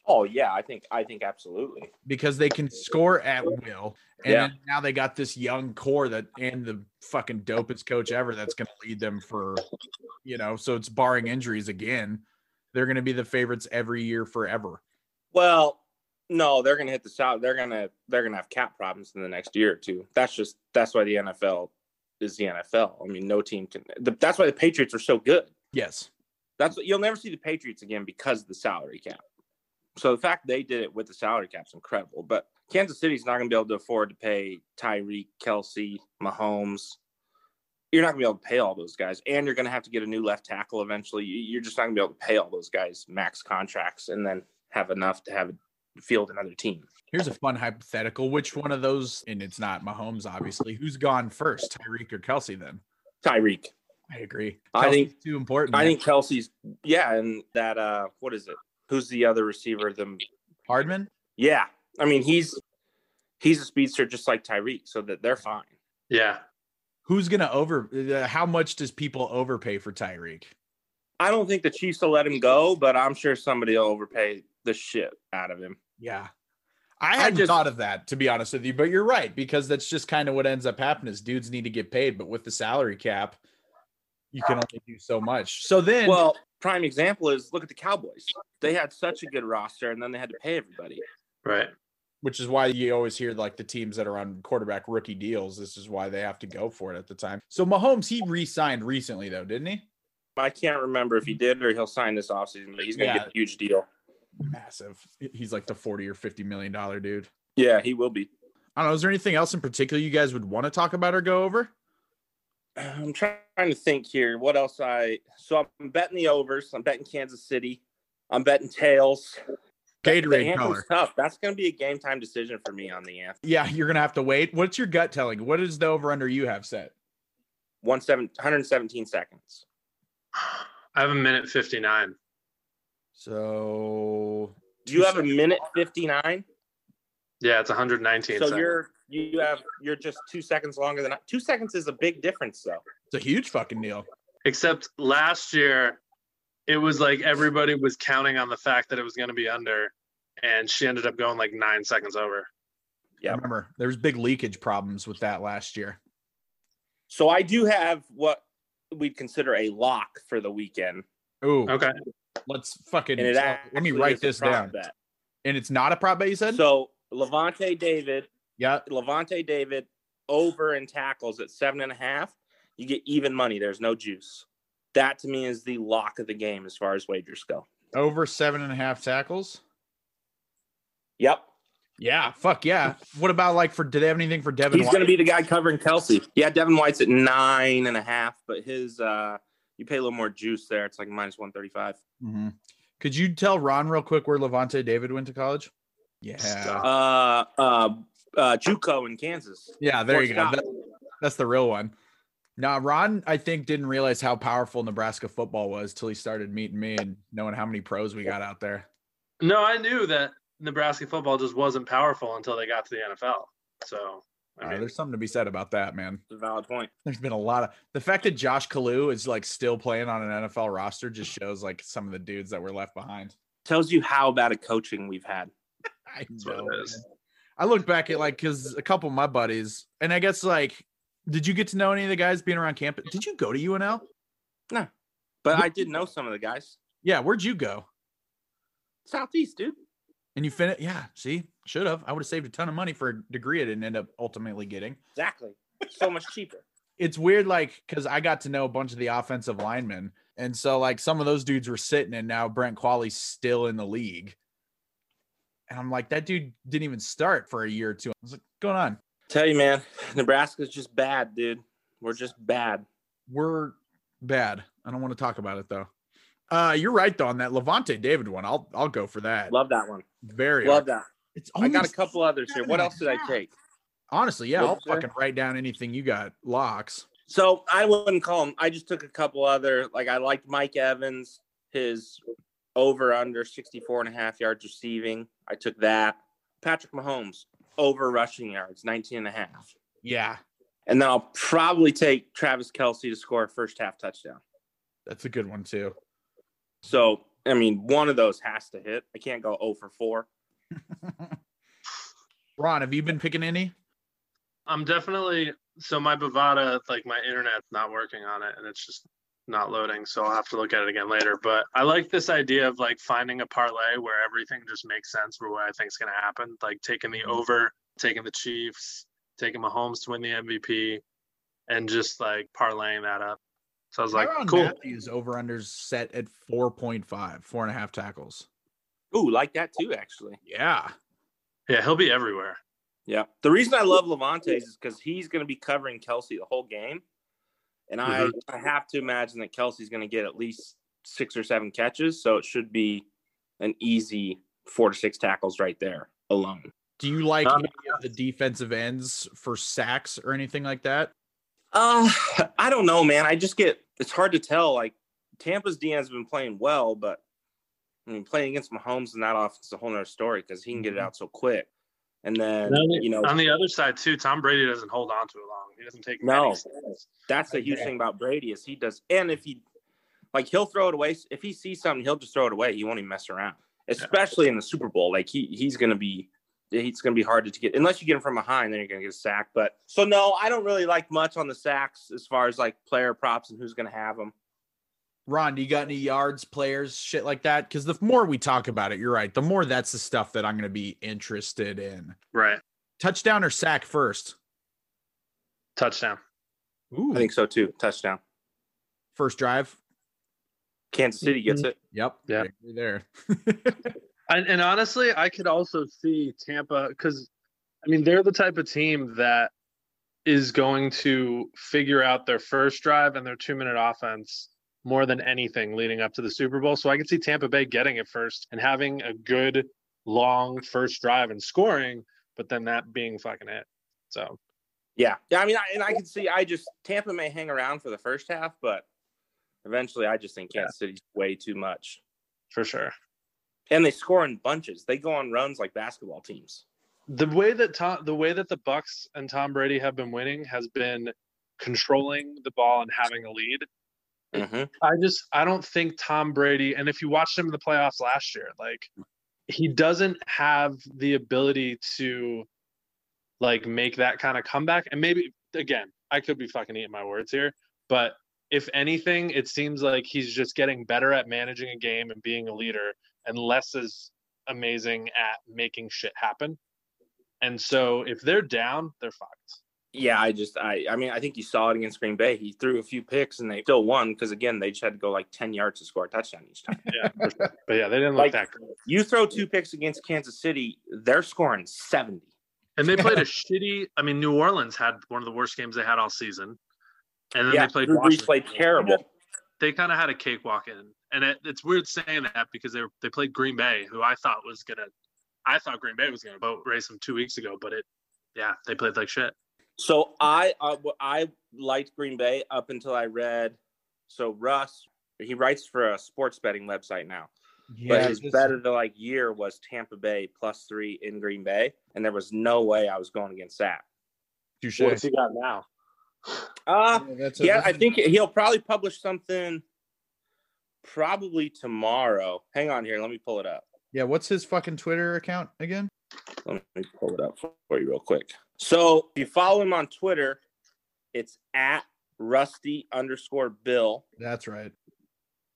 Oh yeah, I think I think absolutely. Because they can score at will. And Yeah. now they got this young core that and the fucking dopest coach ever that's gonna lead them for you know, so it's barring injuries again. They're gonna be the favorites every year forever. Well, no, they're gonna hit the south. They're gonna they're gonna have cap problems in the next year or two. That's just that's why the NFL is the NFL. I mean, no team can. The, that's why the Patriots are so good. Yes. That's you'll never see the Patriots again because of the salary cap. So the fact they did it with the salary cap is incredible. But Kansas City's not going to be able to afford to pay Tyreek, Kelce, Mahomes. You're not going to be able to pay all those guys, and you're going to have to get a new left tackle eventually. You- You're just not going to be able to pay all those guys max contracts and then have enough to have a field another team. Here's a fun hypothetical. Which one of those, and it's not Mahomes, obviously, who's gone first, Tyreek or Kelce then? Tyreek. I agree. I think- too important. I man. think Kelce's yeah, and that uh, what is it? Who's the other receiver? The Hardman. yeah, I mean he's he's a speedster just like Tyreek, so that they're fine. Yeah. Who's gonna over? Uh, how much does people overpay for Tyreek? I don't think the Chiefs will let him go, but I'm sure somebody will overpay the shit out of him. Yeah, I I hadn't just- thought of that to be honest with you, but you're right because that's just kind of what ends up happening is dudes need to get paid, but with the salary cap, you can only do so much. So then, Well, prime example is look at the Cowboys. They had such a good roster, and then they had to pay everybody. Right. which is why you always hear like the teams that are on quarterback rookie deals. This is why they have to go for it at the time. So Mahomes, he re-signed recently though, didn't he? I can't remember if he did or he'll sign this offseason, but he's gonna Yeah. get a huge deal. Massive. He's like the forty or fifty million dollar dude. Yeah, he will be. I don't know. Is there anything else in particular you guys would want to talk about or go over? *sighs* I'm trying to think here. What else I so I'm betting the overs. I'm betting Kansas City. I'm betting tails. Gatorade color. tough. That's gonna be a game time decision for me on the anthem. Yeah, you're gonna have to wait. What's your gut telling? you? What is the over under you have set? One seven, 117 seconds. I have a minute 59. So Do you have a minute 59? Yeah, it's 119. So seconds. you're you have you're just two seconds longer than I, two seconds is a big difference though. it's a huge fucking deal. Except last year, it was like everybody was counting on the fact that it was going to be under, and she ended up going like nine seconds over. Yeah. I Remember, there was big leakage problems with that last year. So I do have what we'd consider a lock for the weekend. Ooh, Okay. let's fucking And it let me write this down. bet. And it's not a prop bet, you said? So Lavonte David, yeah. Lavonte David over in tackles at seven and a half. You get even money. There's no juice. That to me is the lock of the game as far as wagers go. Over seven and a half tackles. Yep. Yeah, fuck yeah. What about like for? Did they have anything for Devin? He's going to be the guy covering Kelce. Yeah, Devin White's at nine and a half, but his uh you pay a little more juice there. It's like minus one thirty five. hmm Could you tell Ron real quick where Lavonte David went to college? Yeah, Uh, uh, uh, JUCO in Kansas. yeah. There Fort you go. That- that's the real one. Now, Ron, I think didn't realize how powerful Nebraska football was till he started meeting me and knowing how many pros we got out there. No, I knew that Nebraska football just wasn't powerful until they got to the NFL. So, I Uh, there's something to be said about that, man. It's a valid point. There's been a lot of the fact that Josh Kalu is like still playing on an NFL roster just shows like some of the dudes that were left behind. Tells you how bad a coaching we've had. *laughs* I That's know, is. man. I look back at like because a couple of my buddies, and I guess like, did you get to know any of the guys being around campus? Did you go to UNL? No, but I did know some of the guys. Yeah, where'd you go? Southeast, dude. And you finish, Yeah, see, should have. I would have saved a ton of money for a degree I didn't end up ultimately getting. Exactly. So much cheaper. *laughs* It's weird, like, because I got to know a bunch of the offensive linemen. And so, like, some of those dudes were sitting, and now Brent Qvale's still in the league. And I'm like, that dude didn't even start for a year or two. I was like, "What's going on? Tell you, man, Nebraska's just bad, dude. We're just bad. We're bad. I don't want to talk about it though. Uh, you're right though on that Lavonte David one. I'll I'll go for that. Love that one. Very Love that. It's I got a couple others here. What else did I take? honestly, yeah. I'll What'd fucking write down anything you got. Locks. So I wouldn't call him. I just took a couple other. Like I liked Mike Evans, his over under 64 and a half yards receiving. I took that. Patrick Mahomes, over rushing yards, 19 and a half. Yeah, And then I'll probably take Travis Kelce to score a first half touchdown. that's a good one too. So, I mean, one of those has to hit. I can't go 0 for 4. *laughs* Ron, have you been picking any? I'm definitely so my Bovada, like my internet's not working on it and it's just not loading. So I'll have to look at it again later. But I like this idea of like finding a parlay where everything just makes sense for what I think is going to happen. Like taking the mm-hmm. over, taking the Chiefs, taking Mahomes to win the MVP, and just like parlaying that up. So I was like, Tyrann cool. Mathieu over unders set at 4.5, four and a half tackles. Ooh, like that too, actually. Yeah. Yeah, he'll be everywhere. Yeah. The reason I love Lavonte's is because he's going to be covering Kelce the whole game. And I, Mhm. I have to imagine that Kelce's going to get at least six or seven catches. So it should be an easy four to six tackles right there alone. Do you like Um, any of the defensive ends for sacks or anything like that? Uh, I don't know, man. I just get, it's hard to tell. Like Tampa's D has been playing well, but I mean, playing against Mahomes and that offense is a whole nother story because he can get it Mhm. out so quick. And then, And on you know, on the other side too, Tom Brady doesn't hold on to it long. He doesn't take No. many. That's the huge thing about Brady is he does, and if he like he'll throw it away. If he sees something, he'll just throw it away. He won't even mess around. Especially in the Super Bowl, like he he's gonna be it's going to be hard to get unless you get him from behind. Then you're going to get a sack. But so no, I don't really like much on the sacks as far as like player props and who's going to have them. Ron, do you got any yards, players, shit like that? Because the more we talk about it, you're right. The more that's the stuff that I'm going to be interested in. Right. Touchdown or sack first? Touchdown. Ooh, I think so too. Touchdown. first drive. Kansas City gets mm-hmm. it. Yep. Yeah. You're there. *laughs* And, and honestly, I could also see Tampa because, I mean, they're the type of team that is going to figure out their first drive and their two minute offense more than anything leading up to the Super Bowl. So I can see Tampa Bay getting it first and having a good long first drive and scoring, but then that being fucking it. So Yeah, yeah. I mean, I, and I can see. I just Tampa may hang around for the first half, but eventually, I just think Kansas City's way too much. for sure. And they score in bunches. They go on runs like basketball teams. the way that Tom, the way that the Bucks and Tom Brady have been winning has been controlling the ball and having a lead. hmm I just I don't think Tom Brady and if you watched him in the playoffs last year, like he doesn't have the ability to like make that kind of comeback. And maybe again, I could be fucking eating my words here, but if anything, it seems like he's just getting better at managing a game and being a leader and less is amazing at making shit happen. And so if they're down, they're fucked. Yeah, I just, I, I mean, I think you saw it against Green Bay. He threw a few picks and they still won because again, they just had to go like ten yards to score a touchdown each time. Yeah, sure. but yeah, they didn't look Like- that good. you throw two picks against Kansas City, they're scoring seventy. And they played a *laughs* shitty. I mean, New Orleans had one of the worst games they had all season, and then Yeah, they played. Drew Washington. played terrible. They kind of had a cakewalk in, and it, it's weird saying that because they were, they played Green Bay, who I thought was gonna. I thought Green Bay was gonna boat race them two weeks ago, but it, yeah, they played like shit. So I uh, w- I liked Green Bay up until I read. So Russ, he writes for a sports betting website now. but his this- bet of the like year was Tampa Bay plus three in Green Bay, and there was no way I was going against that. touche. What's he got now? Uh Yeah, that's a- yeah, that's I a- think he'll probably publish something probably tomorrow. Hang on here, let me pull it up. Yeah, what's his fucking Twitter account again? Let me pull it up for you real quick. So if you follow him on Twitter, it's at Rusty underscore Bill. That's right.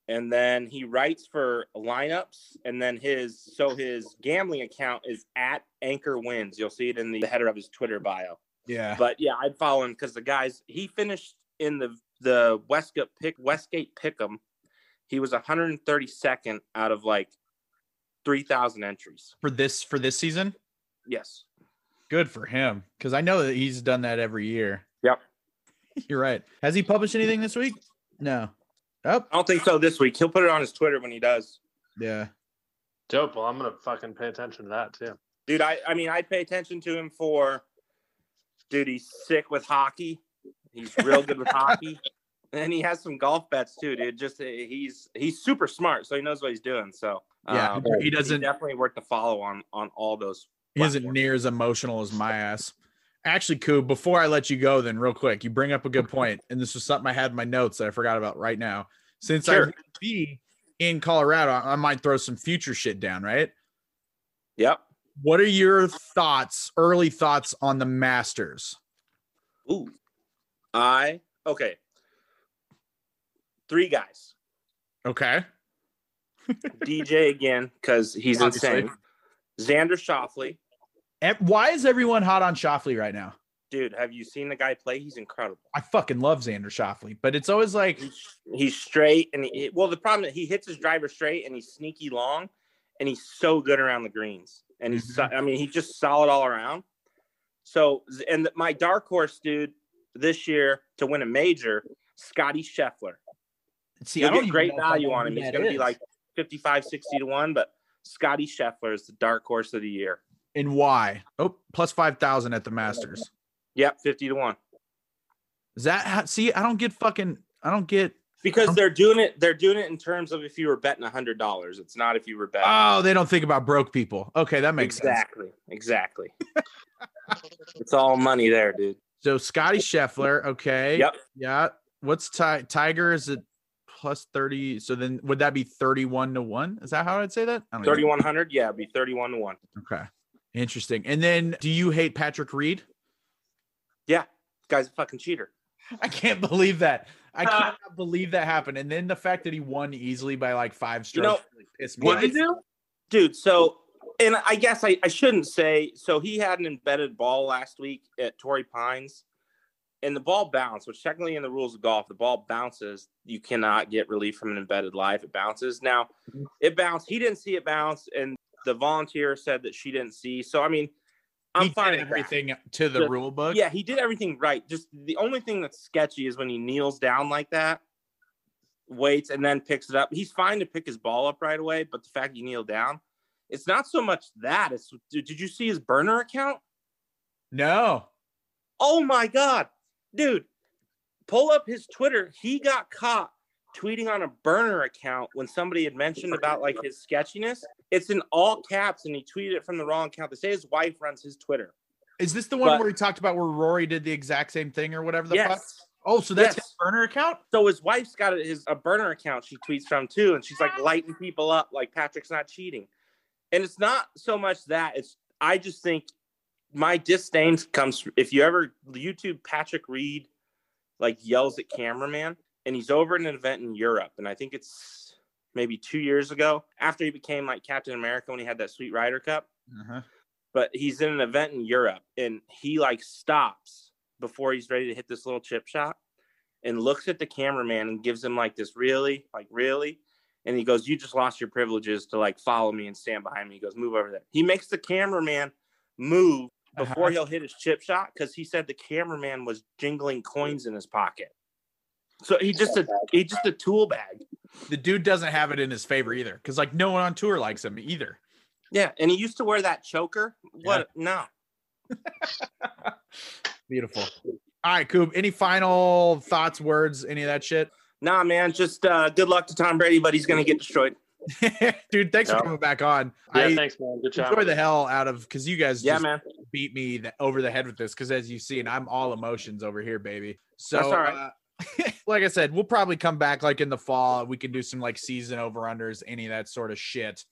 and then he writes for lineups and then his so his gambling account is at anchor wins you'll see it in the header of his twitter bio Yeah. but yeah i'd follow him because the guys he finished in the the westgate pick westgate pick'em he was 132nd out of like 3000 entries For this for this season? yes Good for him. Because I know that he's done that every year. Yep. *laughs* You're right. Has he published anything this week? No. Oh, i don't think so this week he'll put it on his twitter when he does yeah. Dope. Well, I'm gonna fucking pay attention to that too. dude i i mean i'd pay attention to him for dude he's sick with hockey he's real good with hockey and he has some golf bets too dude just uh, he's he's super smart so he knows what he's doing so Yeah, um, he doesn't- definitely worth the follow on on all those He isn't near as emotional as my ass. Actually, Koo, before I let you go, then real quick, you bring up a good point, and this was something I had in my notes that I forgot about right now. Since I Sure. will be in Colorado, I might throw some future shit down, right? yep What are your thoughts, early thoughts on the Masters? ooh i okay three guys Okay. dj again because he's Obviously. insane xander Schauffele. And why is everyone hot on Schauffele right now? dude have you seen the guy play he's incredible I fucking love Xander Schauffele, but it's always like, he's, he's straight and he, well the problem is he hits his driver straight and he's sneaky long and he's so good around the greens and he's so, mm-hmm. i mean he's just solid all around so and my dark horse dude this year to win a major scotty scheffler see, you'll I don't get great know if I value on him he's going to be like 55 60 to 1 but scotty scheffler is the dark horse of the year and why? Oh, plus 5,000 at the Masters. yep 50 to 1 Is that how, see, I don't get fucking, I don't get, because they're doing it they're doing it in terms of if you were betting a $100 it's not if you were betting oh, they don't think about broke people. Okay, that makes sense. exactly exactly *laughs* it's all money there dude So Scotty Scheffler, okay. Yep. Yeah. What's Ti- Tiger? Is it plus 30? So then would that be 31 to 1? Is that how I'd say that? I don't even- 3100 yeah it'd be 31 to 1 Okay. Interesting. And then do you hate Patrick Reed? Yeah, guy's a fucking cheater. I can't believe that. I cannot believe that happened. And then the fact that he won easily by like five strokes You know, strokes really pissed me what did do? dude. So, and I guess I, I shouldn't say. So he had an embedded ball last week at Torrey Pines, and the ball bounced. Which technically, in the rules of golf, the ball bounces. You cannot get relief from an embedded life. It bounces. Now, Mhm. it bounced. He didn't see it bounce, and the volunteer said that she didn't see. So, I mean, I'm he fine that. everything to the The- rule book. Yeah, he did everything right. Just the only thing that's sketchy is when he kneels down like that, waits, and then picks it up. He's fine to pick his ball up right away, but the fact he kneeled down, it's not so much that. It's did you see his burner account? No. Oh my god, dude! Pull up his Twitter. He got caught tweeting on a burner account when somebody had mentioned about like his sketchiness. It's in all caps, and he tweeted it from the wrong account. They say his wife runs his Twitter. Is this the one But- where he talked about where Rory did the exact same thing or whatever the fuck? yes. Oh, so that's Yes. his burner account? So his wife's got a, his a burner account she tweets from too, and she's like lighting people up like Patrick's not cheating. And it's not so much that it's I just think my disdain comes from- if you ever YouTube Patrick Reed like yells at cameraman, and he's over at an event in Europe, and I think it's maybe two years ago after he became like Captain America when he had that Sweet Ryder Cup. Uh-huh. but he's in an event in Europe and he like stops before he's ready to hit this little chip shot and looks at the cameraman and gives him like this really like really? And he goes you just lost your privileges to like follow me and stand behind me. He goes move over there. He makes the cameraman move before Uh-huh. he'll hit his chip shot because he said the cameraman was jingling coins in his pocket so he just a he just a tool bag The dude doesn't have it in his favor either. Cause like no one on tour likes him either. yeah and he used to wear that choker what no *laughs* Beautiful. All right, Coop. Any final thoughts, words, any of that shit? nah man just uh good luck to tom brady but he's gonna get destroyed *laughs* Dude, thanks Yeah. for coming back on. Yeah, I thanks, man. Good job. enjoy the hell out of because you guys yeah just man beat me th- over the head with this because as you've seen, I'm all emotions over here, baby. So That's all right. uh, *laughs* like I said, we'll probably come back like in the fall. We can do some like season over unders, any of that sort of shit.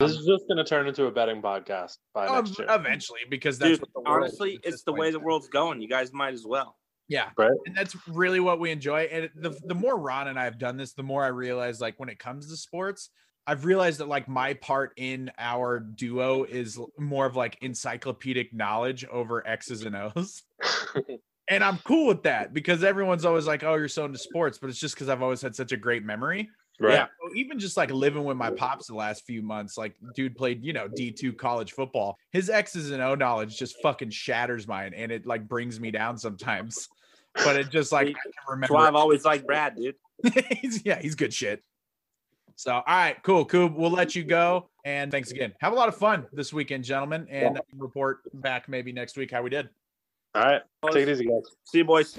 This is just going to turn into a betting podcast by Um, next year. eventually, because that's Dude, what the honestly, is at this it's the way the world's going. You guys might as well. Yeah. Right. And that's really what we enjoy. And the the more Ron and I have done this, the more I realize like when it comes to sports, I've realized that like my part in our duo is more of like encyclopedic knowledge over X's and O's. *laughs* and I'm cool with that because everyone's always like, "Oh, you're so into sports," but it's just because I've always had such a great memory. right. Yeah. So even just like living with my pops the last few months, like dude played, you know, D2 college football. His X's and O knowledge just fucking shatters mine and it like brings me down sometimes. But it just like I can That's remember. why I've always liked Brad, dude. *laughs* he's, yeah, he's good shit. So, all right, cool, cool. We'll let you go. And thanks again. Have a lot of fun this weekend, gentlemen, and report back maybe next week how we did. All right. Take it easy, guys. See you, boys.